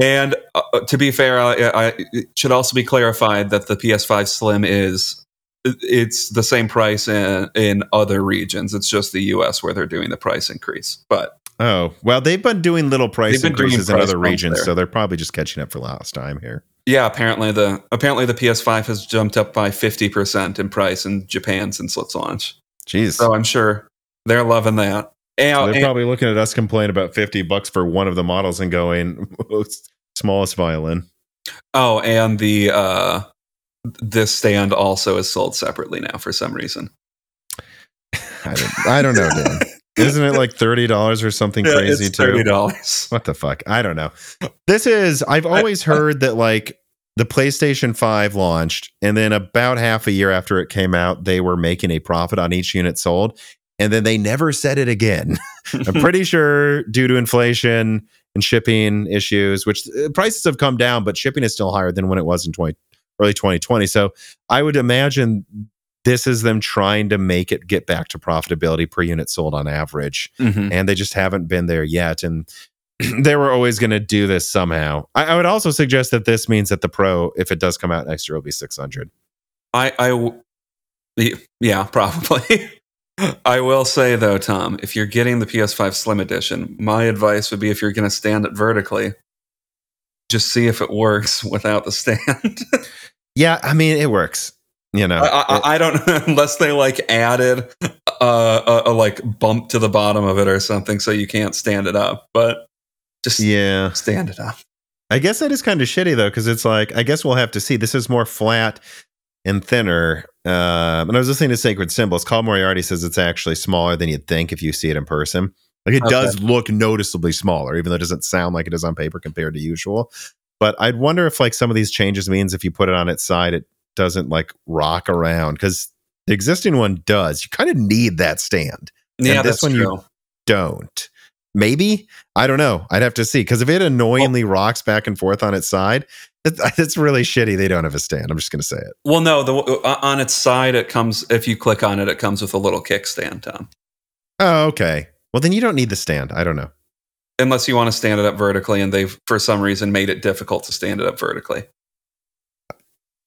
S2: and uh, to be fair, I, I, it should also be clarified that the PS5 Slim is it's the same price in, in other regions. It's just the US where they're doing the price increase. But
S1: Oh, well, they've been doing little price
S2: They've been doing
S1: increases in other regions,
S2: there.
S1: so they're probably just catching up for last time here.
S2: yeah, apparently the apparently the PS5 has jumped up by fifty percent in price in Japan since its launch.
S1: Jeez.
S2: So I'm sure they're loving that. And,
S1: So they're
S2: and-
S1: probably looking at us complain about 50 bucks for one of the models and going, (laughs) smallest violin.
S2: oh, and the uh, this stand also is sold separately now for some reason.
S1: I don't, I don't know, Dan. (laughs) Isn't it like $30 or something crazy
S2: it's
S1: too?
S2: thirty dollars. (laughs)
S1: What the fuck? I don't know. This is, I've always (laughs) heard that like the PlayStation 5 launched, and then about half a year after it came out, they were making a profit on each unit sold. And then they never said it again. (laughs) I'm pretty sure due to inflation and shipping issues, which uh, prices have come down, but shipping is still higher than when it was in 20, early 2020. So I would imagine this is them trying to make it get back to profitability per unit sold on average
S2: Mhm.
S1: and they just haven't been there yet. And (clears throat) they were always going to do this somehow. I, I would also suggest that this means that the Pro, if it does come out next year, will be 600.
S2: I, I w- yeah, (laughs) probably. I will say though, Tom, if you're getting the PS5 Slim Edition, my advice would be if you're going to stand it vertically, just see if it works (laughs) without the stand. (laughs)
S1: Yeah, I mean, it works. You know,
S2: I, I, I don't (laughs) unless they like added uh, a, a like bump to the bottom of it or something, so you can't stand it up. But just
S1: yeah.
S2: stand it up.
S1: I guess that is kind of shitty though, because it's like I guess we'll have to see. This is more flat and thinner. Um, and I was listening to Sacred Symbols. Colin Moriarty says it's actually smaller than you'd think if you see it in person. Like it
S2: Okay.
S1: does look noticeably smaller, even though it doesn't sound like it is on paper compared to usual. But I'd wonder if like some of these changes means if you put it on its side, it doesn't like rock around because the existing one does. You kind of need that stand
S2: Yeah,
S1: this
S2: that's
S1: one you- don't. Maybe I don't know. I'd have to see because if it annoyingly rocks back and forth on its side, it, (laughs) it's really shitty. They don't have a stand. I'm just going to say it.
S2: Well, no, the uh, on its side it comes. If you click on it, it comes with a little kickstand, Tom.
S1: Oh, okay. Well, then you don't need the stand. I don't know.
S2: Unless you want to stand it up vertically, and they've for some reason made it difficult to stand it up vertically.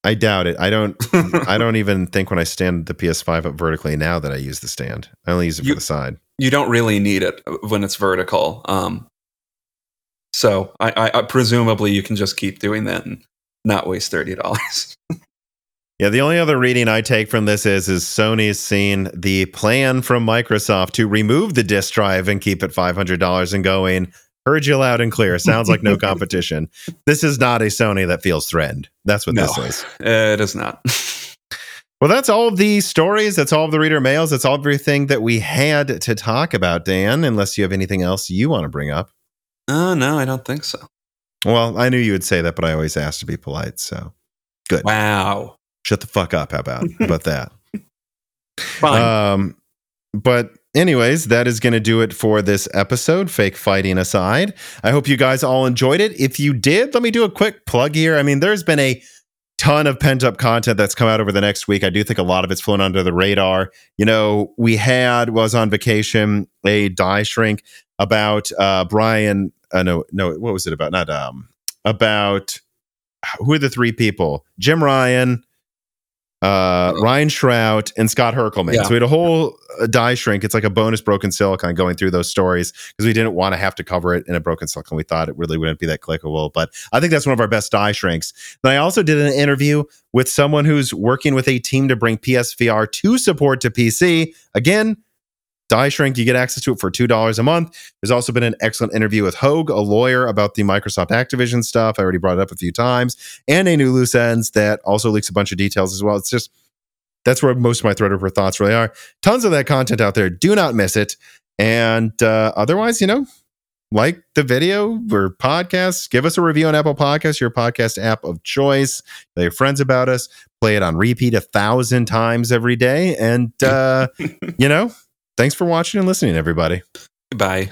S1: I doubt it. I don't. (laughs) I don't even think when I stand the PS5 up vertically now that I use the stand. I only use it
S2: You-
S1: for the side.
S2: you don't really need it when it's vertical. Um, so I, I, I presumably you can just keep doing that and not waste thirty dollars. (laughs)
S1: Yeah, the only other reading I take from this is is Sony's seen the plan from Microsoft to remove the disk drive and keep it five hundred dollars and going. Heard you loud and clear. Sounds like no (laughs) competition. this is not a Sony that feels threatened. That's what
S2: No.
S1: this is. (laughs)
S2: It is not.
S1: Well, that's all of the stories. That's all of the reader mails. That's all everything that we had to talk about, Dan. Unless you have anything else you want to bring up.
S2: Oh no, I don't think so.
S1: Well, I knew you would say that, but I always ask to be polite. So good.
S2: Wow.
S1: shut the fuck up. How about how about that? (laughs)
S2: Fine.
S1: Um, but anyways, that is going to do it for this episode. Fake fighting aside, I hope you guys all enjoyed it. If you did, let me do a quick plug here. I mean, there's been a ton of pent up content that's come out over the next week. I do think a lot of it's flown under the radar. You know, we had was on vacation a die shrink about uh Brian. Uh, no, no, what was it about? Not um about who are the three people? Jim Ryan, uh, Ryan Shrout, and Scott Herkelman.
S2: Yeah.
S1: So we had a whole uh, die shrink. It's like a bonus broken silicon going through those stories because we didn't want to have to cover it in a broken silicon. We thought it really wouldn't be that clickable, but I think that's one of our best die shrinks. Then I also did an interview with someone who's working with a team to bring PSVR 2 support to PC. Again, Die Shrink, you get access to it for $2 a month. There's also been an excellent interview with Hoeg, a lawyer, about the Microsoft Activision stuff. I already brought it up a few times, and a new loose ends that also leaks a bunch of details as well. It's just that's where most of my Threadripper thoughts really are. Tons of that content out there. Do not miss it. And uh, otherwise, you know, like the video or podcast, give us a review on Apple Podcasts, your podcast app of choice. Tell your friends about us. Play it on repeat a thousand times every day. And, uh, (laughs) you know, thanks for watching and listening, everybody.
S2: Bye.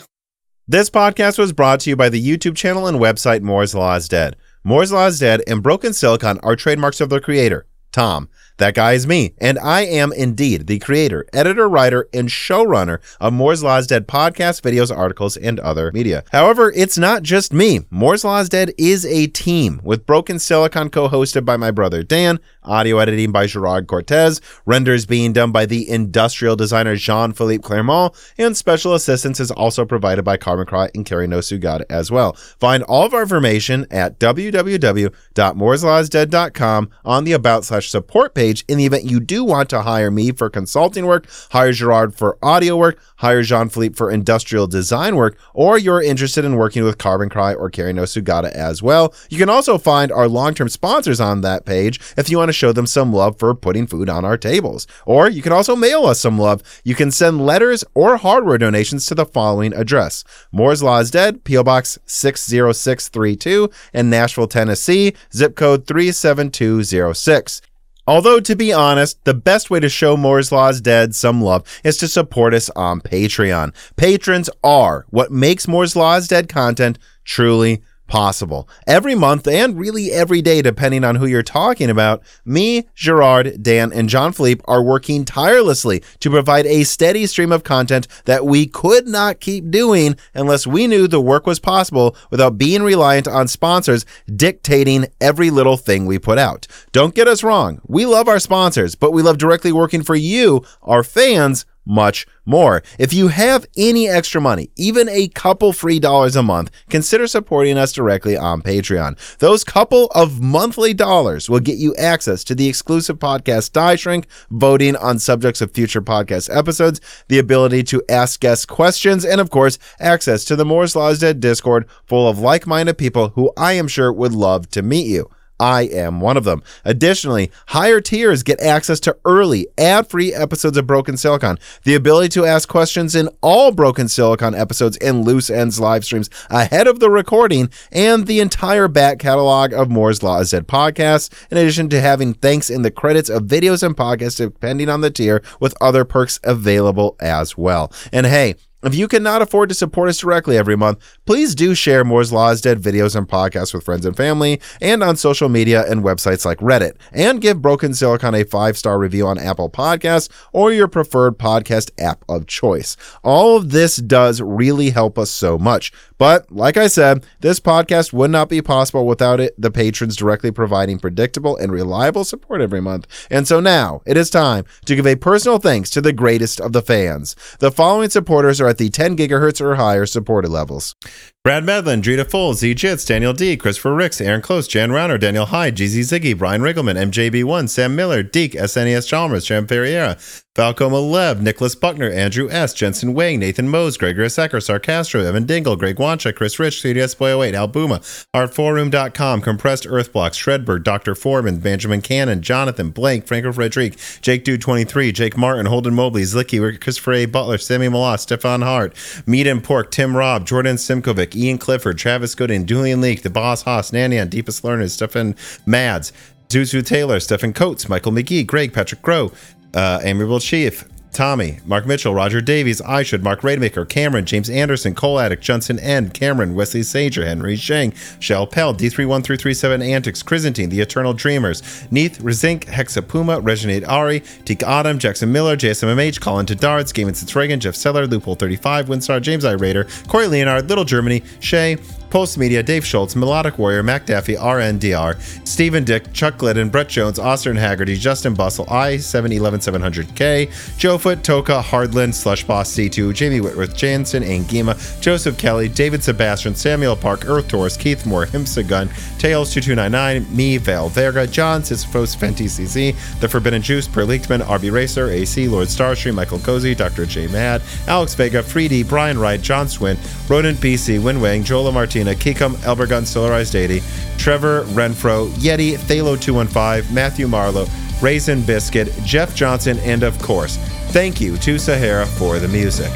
S1: This podcast was brought to you by the YouTube channel and website Moore's Law is Dead. Moore's Law is Dead and Broken Silicon are trademarks of their creator, Tom. That guy is me, and I am indeed the creator, editor, writer, and showrunner of Moore's Law is Dead podcasts, videos, articles, and other media. However, it's not just me. Moore's Law is Dead is a team with Broken Silicon co hosted by my brother Dan, audio editing by Gerard Cortez, renders being done by the industrial designer Jean Philippe Clermont, and special assistance is also provided by Carmen Cry and Carrie No Sugata as well. Find all of our information at www.mooreslawsdead.com on the About slash support page in the event you do want to hire me for consulting work, hire Gerard for audio work, hire Jean Philippe for industrial design work, or you're interested in working with Carbon Cry or Carrie No Sugata as well. You can also find our long term sponsors on that page if you want to show them some love for putting food on our tables. Or you can also mail us some love. You can send letters or hardware donations to the following address Moore's Law is Dead, P.O. Box 60632 in Nashville, Tennessee, zip code 37206. Although, to be honest, the best way to show Moore's Law's Dead some love is to support us on Patreon. Patrons are what makes Moore's Law's Dead content truly possible. Every month, and really every day, depending on who you're talking about, me, Gerard, Dan, and John Philippe are working tirelessly to provide a steady stream of content that we could not keep doing unless we knew the work was possible without being reliant on sponsors dictating every little thing we put out. Don't get us wrong, we love our sponsors, but we love directly working for you, our fans, much more. If you have any extra money, even a couple free dollars a month, consider supporting us directly on Patreon. Those couple of monthly dollars will get you access to the exclusive podcast Die Shrink, voting on subjects of future podcast episodes, the ability to ask guests questions, and of course, access to the Moore's Law is Dead Discord full of like minded people who I am sure would love to meet you. I am one of them. Additionally, higher tiers get access to early, ad free episodes of Broken Silicon, the ability to ask questions in all Broken Silicon episodes and Loose Ends live streams ahead of the recording, and the entire back catalog of Moore's Law Dead podcasts, in addition to having thanks in the credits of videos and podcasts depending on the tier, with other perks available as well. And hey, if you cannot afford to support us directly every month, please do share Moore's Law is Dead videos and podcasts with friends and family and on social media and websites like Reddit. And give Broken Silicon a five star review on Apple Podcasts or your preferred podcast app of choice. All of this does really help us so much. But like I said, this podcast would not be possible without it, the patrons directly providing predictable and reliable support every month. And so now it is time to give a personal thanks to the greatest of the fans. The following supporters are
S3: at the 10 gigahertz or higher supported levels.
S1: Brad Medlin, Drita Foles, Z Jits, Daniel D, Christopher Ricks, Aaron Close, Jan Rauner, Daniel Hyde, GZ Ziggy, Brian Riggleman, MJB1, Sam Miller, Deke, SNES Chalmers, Sam Ferreira, Falcoma Lev, Nicholas Buckner, Andrew S., Jensen Wang, Nathan Mose, Gregory Secker, Sarcastro, Evan Dingle, Greg Wancha, Chris Rich, CDS Boy 08, Albuma, Artforum.com, Compressed Earth Blocks, Shredberg, Dr. Foreman, Benjamin Cannon, Jonathan Blank, Franco Frederic, Jake Dude 23, Jake Martin, Holden Mobley, Zlicky, Christopher A. Butler, Sammy Malas, Stefan Hart, Meat and Pork, Tim Robb, Jordan Simkovic, Ian Clifford, Travis Gooden, Julian Leak, The Boss Haas, Nanian, Deepest Learners, Stefan Mads, Zuzu Taylor, Stephen Coates, Michael McGee, Greg, Patrick Grow, uh, Amiable Chief, Tommy, Mark Mitchell, Roger Davies, I should, Mark Rademaker, Cameron, James Anderson, Cole Addict, Johnson N, Cameron, Wesley Sager, Henry Shang, Shell Pell, D31337 Antics, Chrysantine, The Eternal Dreamers, Neath, Rezink, Hexapuma, Reginate Ari, Teak Autumn, Jackson Miller, JSMMH, Colin Game Since Reagan, Jeff Seller, Loophole 35, Winstar, James I. Raider, Corey Leonard, Little Germany, Shay, Post Media, Dave Schultz, Melodic Warrior, Mac Daffy, RNDR, Stephen Dick, Chuck Glidden, Brett Jones, Austin Haggerty, Justin Bustle, I711700K, Joe Foot, Toka, Hardland, Slush Boss C2, Jamie Whitworth, Jansen, Angima, Joseph Kelly, David Sebastian, Samuel Park, Earth Taurus, Keith Moore, Himsa Gun, Tails2299, me, Val Verga, John, Sisyphos, Fenty CZ, The Forbidden Juice, Per Leaktman, RB Racer, AC, Lord Starstream, Michael Cozy, Dr. J Mad, Alex Vega, Freedy, Brian Wright, John Swin, Rodent BC, Winwang, Joel Martinez, Kikum, Elbergun, Solarized 80, Trevor Renfro, Yeti, Thalo215, Matthew Marlowe, Raisin Biscuit, Jeff Johnson, and of course, thank you to Sahara for the music.